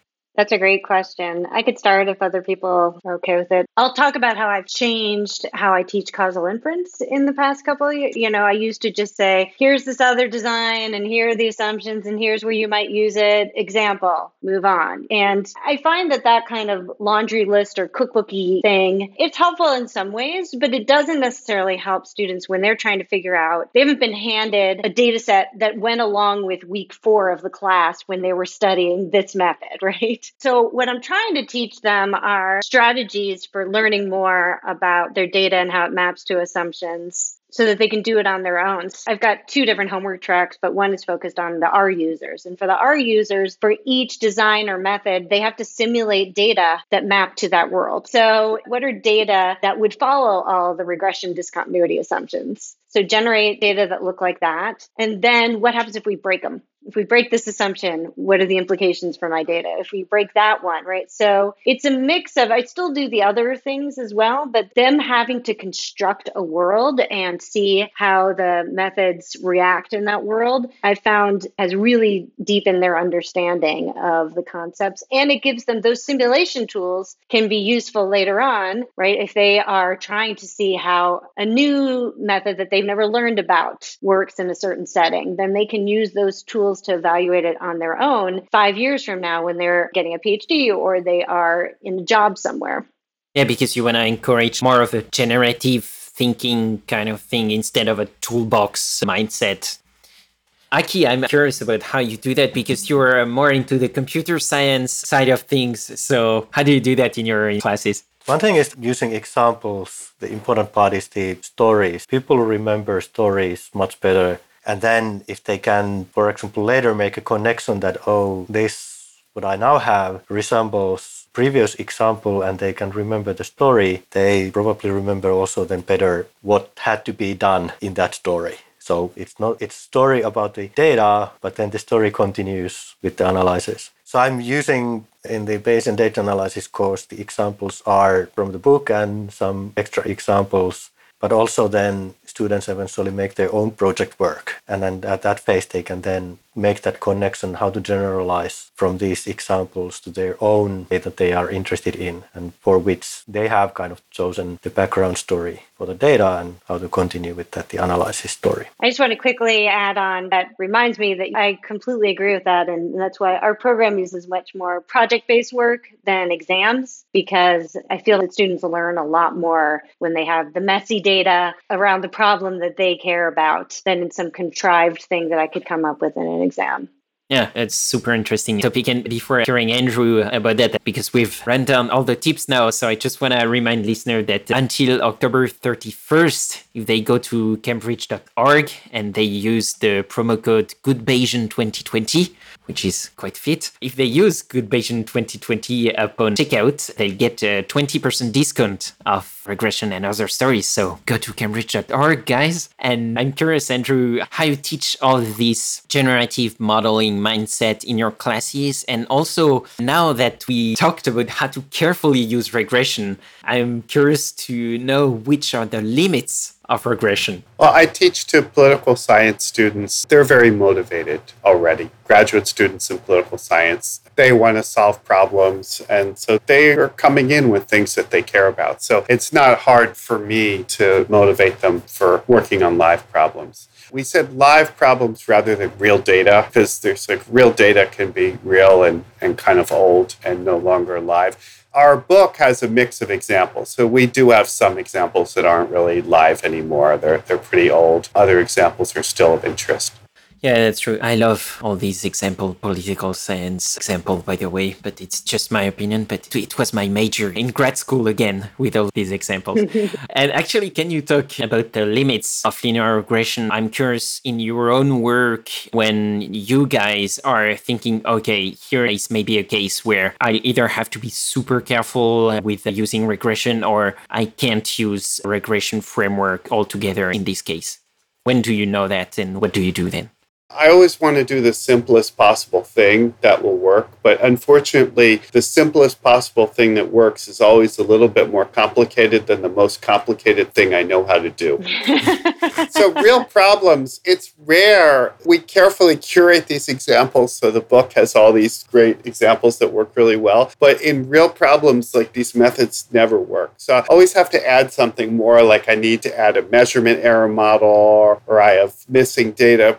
That's a great question. I could start if other people are okay with it. I'll talk about how I've changed how I teach causal inference in the past couple of years. You know, I used to just say, here's this other design, and here are the assumptions, and here's where you might use it. Example, move on. And I find that that kind of laundry list or cookbooky thing, it's helpful in some ways, but it doesn't necessarily help students when they're trying to figure out. They haven't been handed a data set that went along with week four of the class when they were studying this method, right? So, what I'm trying to teach them are strategies for learning more about their data and how it maps to assumptions so that they can do it on their own. I've got two different homework tracks, but one is focused on the R users. And for the R users, for each design or method, they have to simulate data that map to that world. So, what are data that would follow all the regression discontinuity assumptions? So, generate data that look like that. And then what happens if we break them? If we break this assumption, what are the implications for my data? If we break that one, right? So it's a mix of, I still do the other things as well, but them having to construct a world and see how the methods react in that world, I found has really deepened their understanding of the concepts. And it gives them those simulation tools can be useful later on, right? If they are trying to see how a new method that they've never learned about works in a certain setting, then they can use those tools tools to evaluate it on their own five years from now when they're getting a PhD or they are in a job somewhere. Yeah, because you want to encourage more of a generative thinking kind of thing instead of a toolbox mindset. Aki, I'm curious about how you do that because you're more into the computer science side of things. So, how do you do that in your classes? One thing is using examples. The important part is the stories. People remember stories much better and then if they can, for example, later make a connection that, oh, this, what I now have resembles previous example and they can remember the story, they probably remember also then better what had to be done in that story. So it's not it's story about the data, but then the story continues with the analysis. So I'm using in the Bayesian data analysis course, the examples are from the book and some extra examples but also then students eventually make their own project work. And then at that phase they can then make that connection how to generalize from these examples to their own data they are interested in and for which they have kind of chosen the background story for the data and how to continue with that the analysis story. I just want to quickly add on that reminds me that i completely agree with that and that's why our program uses much more project-based work than exams because i feel that students learn a lot more when they have the messy data around the problem that they care about than in some contrived thing that i could come up with in an exam. Yeah, it's super interesting topic. And before hearing Andrew about that, because we've run down all the tips now, so I just want to remind listener that until October 31st, if they go to cambridge.org and they use the promo code GoodBayesian2020, which is quite fit. If they use Good Bayesian 2020 upon checkout, they'll get uh, a 20% discount of regression and other stories. So go to cambridge.org, guys. And I'm curious, Andrew, how you teach all this generative modeling mindset in your classes. And also, now that we talked about how to carefully use regression, I'm curious to know which are the limits of regression? Well, I teach to political science students. They're very motivated already. Graduate students in political science, they want to solve problems. And so they are coming in with things that they care about. So it's not hard for me to motivate them for working on live problems. We said live problems rather than real data because there's like real data can be real and, and kind of old and no longer live. Our book has a mix of examples. So we do have some examples that aren't really live anymore. They're, they're pretty old. Other examples are still of interest. Yeah, that's true. I love all these example, political science example, by the way, but it's just my opinion. But it was my major in grad school again with all these examples. and actually, can you talk about the limits of linear regression? I'm curious in your own work when you guys are thinking, okay, here is maybe a case where I either have to be super careful with using regression or I can't use regression framework altogether in this case. When do you know that and what do you do then? I always want to do the simplest possible thing that will work, but unfortunately, the simplest possible thing that works is always a little bit more complicated than the most complicated thing I know how to do. so, real problems, it's rare. We carefully curate these examples so the book has all these great examples that work really well. But in real problems, like these methods never work. So, I always have to add something more, like I need to add a measurement error model, or I have missing data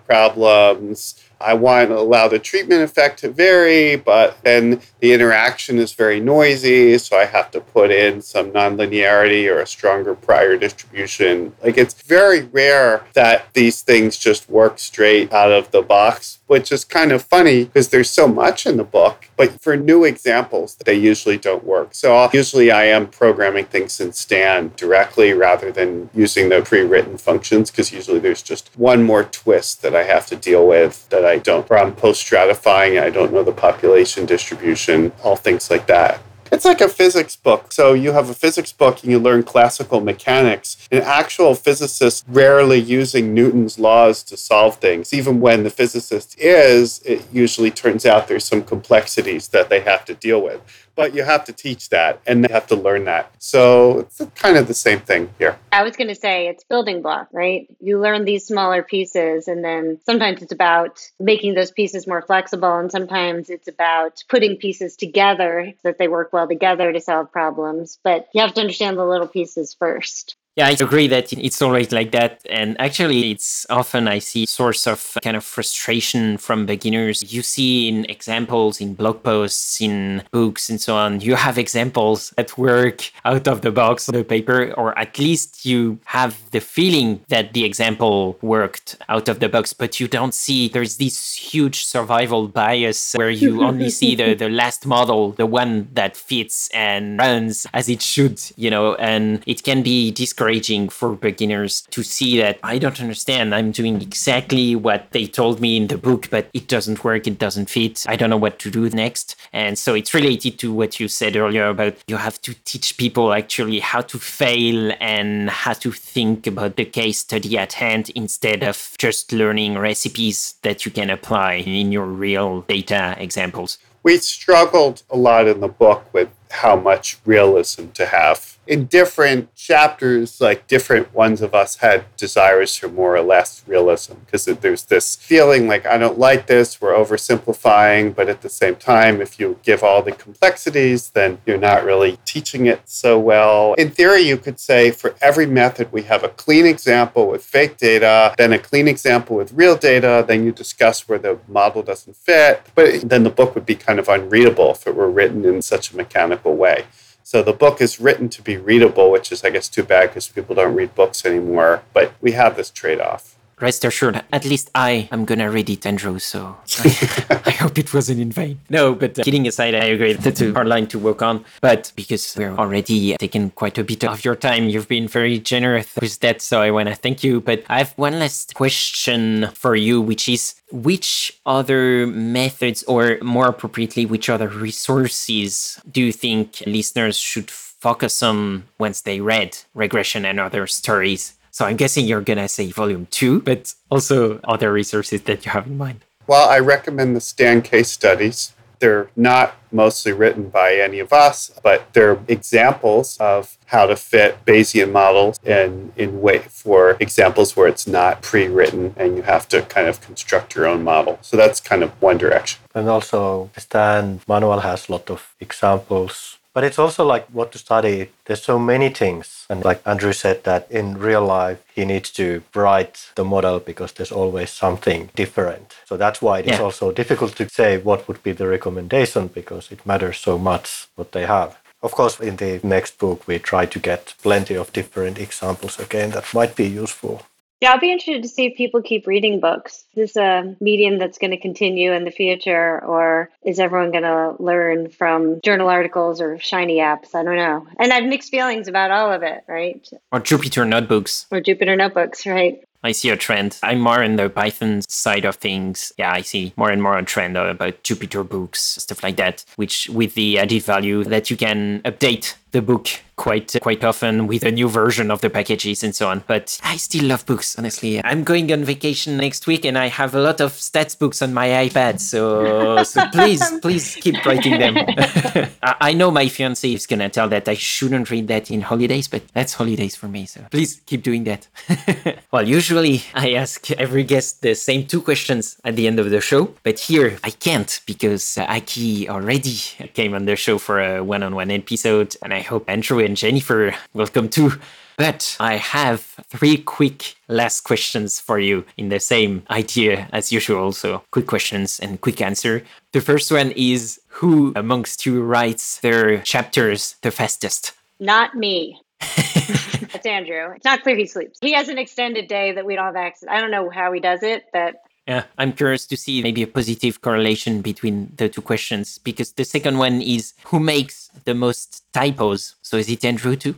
I want to allow the treatment effect to vary, but then the interaction is very noisy, so I have to put in some nonlinearity or a stronger prior distribution. Like it's very rare that these things just work straight out of the box, which is kind of funny because there's so much in the book, but for new examples, they usually don't work. So I'll, usually I am programming things in Stan directly rather than using the pre-written functions because usually there's just one more twist that I have to deal with that I don't, or I'm post stratifying, I don't know the population distribution, all things like that. It's like a physics book. So you have a physics book and you learn classical mechanics. An actual physicist rarely using Newton's laws to solve things. Even when the physicist is, it usually turns out there's some complexities that they have to deal with but you have to teach that and they have to learn that. So it's kind of the same thing here. I was going to say it's building block, right? You learn these smaller pieces, and then sometimes it's about making those pieces more flexible, and sometimes it's about putting pieces together so that they work well together to solve problems. But you have to understand the little pieces first. Yeah, I agree that it's always like that. And actually, it's often I see source of kind of frustration from beginners. You see in examples, in blog posts, in books, and so on, you have examples that work out of the box on the paper, or at least you have the feeling that the example worked out of the box, but you don't see there's this huge survival bias where you only see the, the last model, the one that fits and runs as it should, you know, and it can be discouraging discouraging for beginners to see that I don't understand. I'm doing exactly what they told me in the book, but it doesn't work, it doesn't fit. I don't know what to do next. And so it's related to what you said earlier about you have to teach people actually how to fail and how to think about the case study at hand instead of just learning recipes that you can apply in your real data examples. We struggled a lot in the book with how much realism to have in different chapters, like different ones of us had desires for more or less realism because there's this feeling like, I don't like this, we're oversimplifying, but at the same time, if you give all the complexities, then you're not really teaching it so well. In theory, you could say for every method, we have a clean example with fake data, then a clean example with real data, then you discuss where the model doesn't fit, but then the book would be kind of unreadable if it were written in such a mechanical way. So the book is written to be readable, which is, I guess, too bad because people don't read books anymore. But we have this trade off. Rest assured, at least I am gonna read it, Andrew. So I, I hope it wasn't in vain. No, but uh, kidding aside, I agree that's a hard line to work on. But because we're already taking quite a bit of your time, you've been very generous with that. So I want to thank you. But I have one last question for you, which is which other methods, or more appropriately, which other resources do you think listeners should focus on once they read regression and other stories? So I'm guessing you're going to say volume two, but also other resources that you have in mind. Well, I recommend the Stan case studies They're not mostly written by any of us, but they're examples of how to fit Bayesian models in, in way for examples where it's not pre-written and you have to kind of construct your own model. So that's kind of one direction. And also, Stan manual has a lot of examples but it's also like what to study. There's so many things. And like Andrew said, that in real life, he needs to write the model because there's always something different. So that's why it's yeah. also difficult to say what would be the recommendation because it matters so much what they have. Of course, in the next book, we try to get plenty of different examples again that might be useful. Yeah, I'll be interested to see if people keep reading books. Is this a medium that's going to continue in the future, or is everyone going to learn from journal articles or shiny apps? I don't know. And I have mixed feelings about all of it, right? Or Jupyter notebooks. Or Jupyter notebooks, right? I see a trend. I'm more in the Python side of things. Yeah, I see more and more a trend about Jupyter books, stuff like that, which with the added value that you can update the book quite quite often with a new version of the packages and so on. But I still love books, honestly. I'm going on vacation next week and I have a lot of stats books on my iPad. So so please, please keep writing them. I know my fiance is gonna tell that I shouldn't read that in holidays, but that's holidays for me. So please keep doing that. well, usually I ask every guest the same two questions at the end of the show, but here I can't because Aki already came on the show for a one-on-one episode and I hope Andrew and Jennifer will come too. But I have three quick last questions for you in the same idea as usual. So, quick questions and quick answer. The first one is Who amongst you writes their chapters the fastest? Not me. That's Andrew. It's not clear he sleeps. He has an extended day that we don't have access. I don't know how he does it, but yeah, I'm curious to see maybe a positive correlation between the two questions because the second one is who makes the most typos? So is it Andrew too?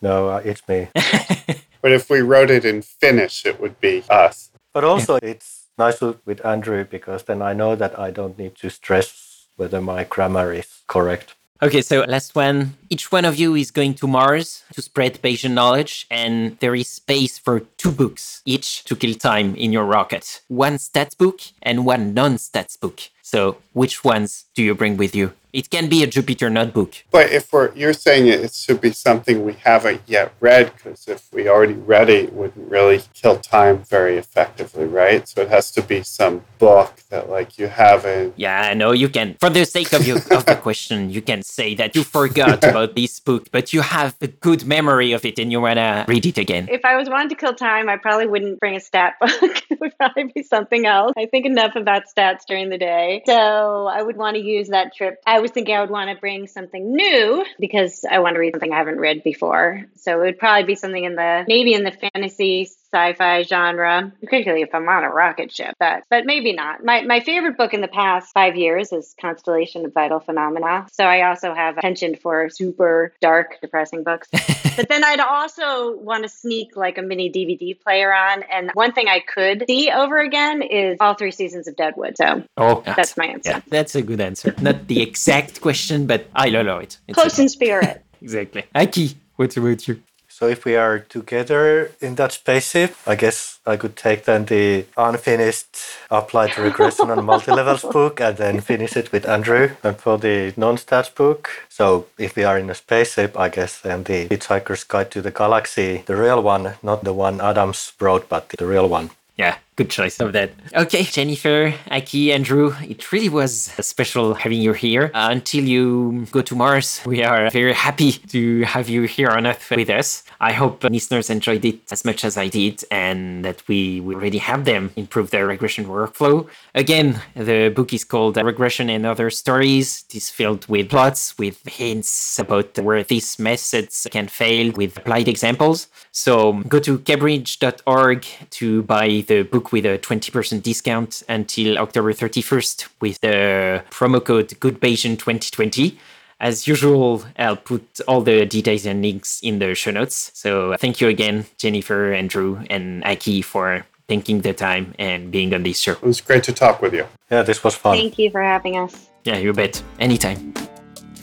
No, uh, it's me. but if we wrote it in Finnish, it would be us. But also, yeah. it's nice with Andrew because then I know that I don't need to stress whether my grammar is correct. Okay, so last one. Each one of you is going to Mars to spread Bayesian knowledge, and there is space for two books each to kill time in your rocket one stats book and one non stats book. So, which ones do you bring with you? It can be a Jupyter notebook. But if we're you're saying it, it should be something we haven't yet read, because if we already read it, it wouldn't really kill time very effectively, right? So it has to be some book that like you haven't. Yeah, I know you can. For the sake of your of the question, you can say that you forgot about this book, but you have a good memory of it and you wanna read it again. If I was wanting to kill time, I probably wouldn't bring a stat book. it would probably be something else. I think enough about stats during the day, so I would want to use that trip. I was thinking I would want to bring something new because I want to read something I haven't read before. So it would probably be something in the maybe in the fantasy sci-fi genre, particularly if I'm on a rocket ship. But but maybe not. My my favorite book in the past five years is Constellation of Vital Phenomena. So I also have a penchant for super dark, depressing books. but then I'd also want to sneak like a mini DVD player on. And one thing I could see over again is all three seasons of Deadwood. So oh, that's my answer. Yeah, that's a good answer. Not the exact question, but I love it. It's Close in spirit. exactly. Aki, what's about you? So if we are together in that spaceship, I guess I could take then the unfinished applied regression on multi-levels book and then finish it with Andrew. And for the non-stats book, so if we are in a spaceship, I guess then the Hitchhiker's Guide to the Galaxy, the real one, not the one Adams wrote, but the real one. Yeah, good choice of that. Okay, Jennifer, Aki, Andrew, it really was special having you here. Uh, until you go to Mars, we are very happy to have you here on Earth with us. I hope listeners enjoyed it as much as I did and that we, already have them improve their regression workflow. Again, the book is called Regression and Other Stories. It is filled with plots, with hints about where these methods can fail with applied examples. So go to cambridge.org to buy the book with a 20% discount until October 31st with the promo code GoodBayesian2020. As usual, I'll put all the details and links in the show notes. So uh, thank you again, Jennifer, Andrew, and Aki for taking the time and being on this show. It was great to talk with you. Yeah, this was fun. Thank you for having us. Yeah, you bet. Anytime.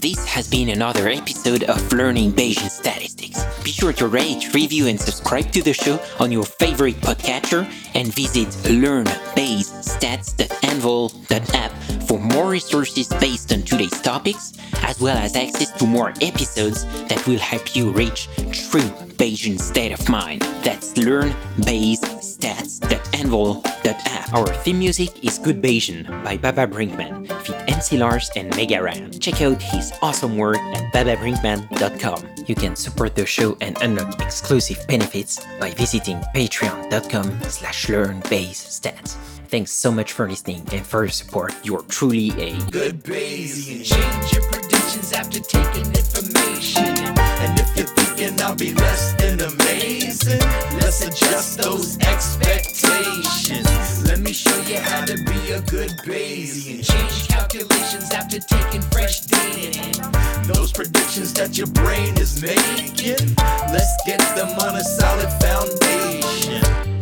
This has been another episode of Learning Bayesian Statistics. Be sure to rate, review, and subscribe to the show on your favorite podcatcher and visit learnbayesstats.anvil.app for more resources based on today's topics, as well as access to more episodes that will help you reach true Bayesian state of mind. That's learn Bayes stats.anvil.app. Our theme music is Good Bayesian by Baba Brinkman, feat MC Lars and Mega Ran. Check out his awesome work at bababrinkman.com. You can support the show and unlock exclusive benefits by visiting patreon.com slash learnbayesstats. Thanks so much for listening and for your support. You're truly a good Bayesian. Change your predictions after taking information. And if you're thinking I'll be less than let's adjust those expectations. Let me show you how to be a good Bayesian. Change calculations after taking fresh data. Those predictions that your brain is making, let's get them on a solid foundation.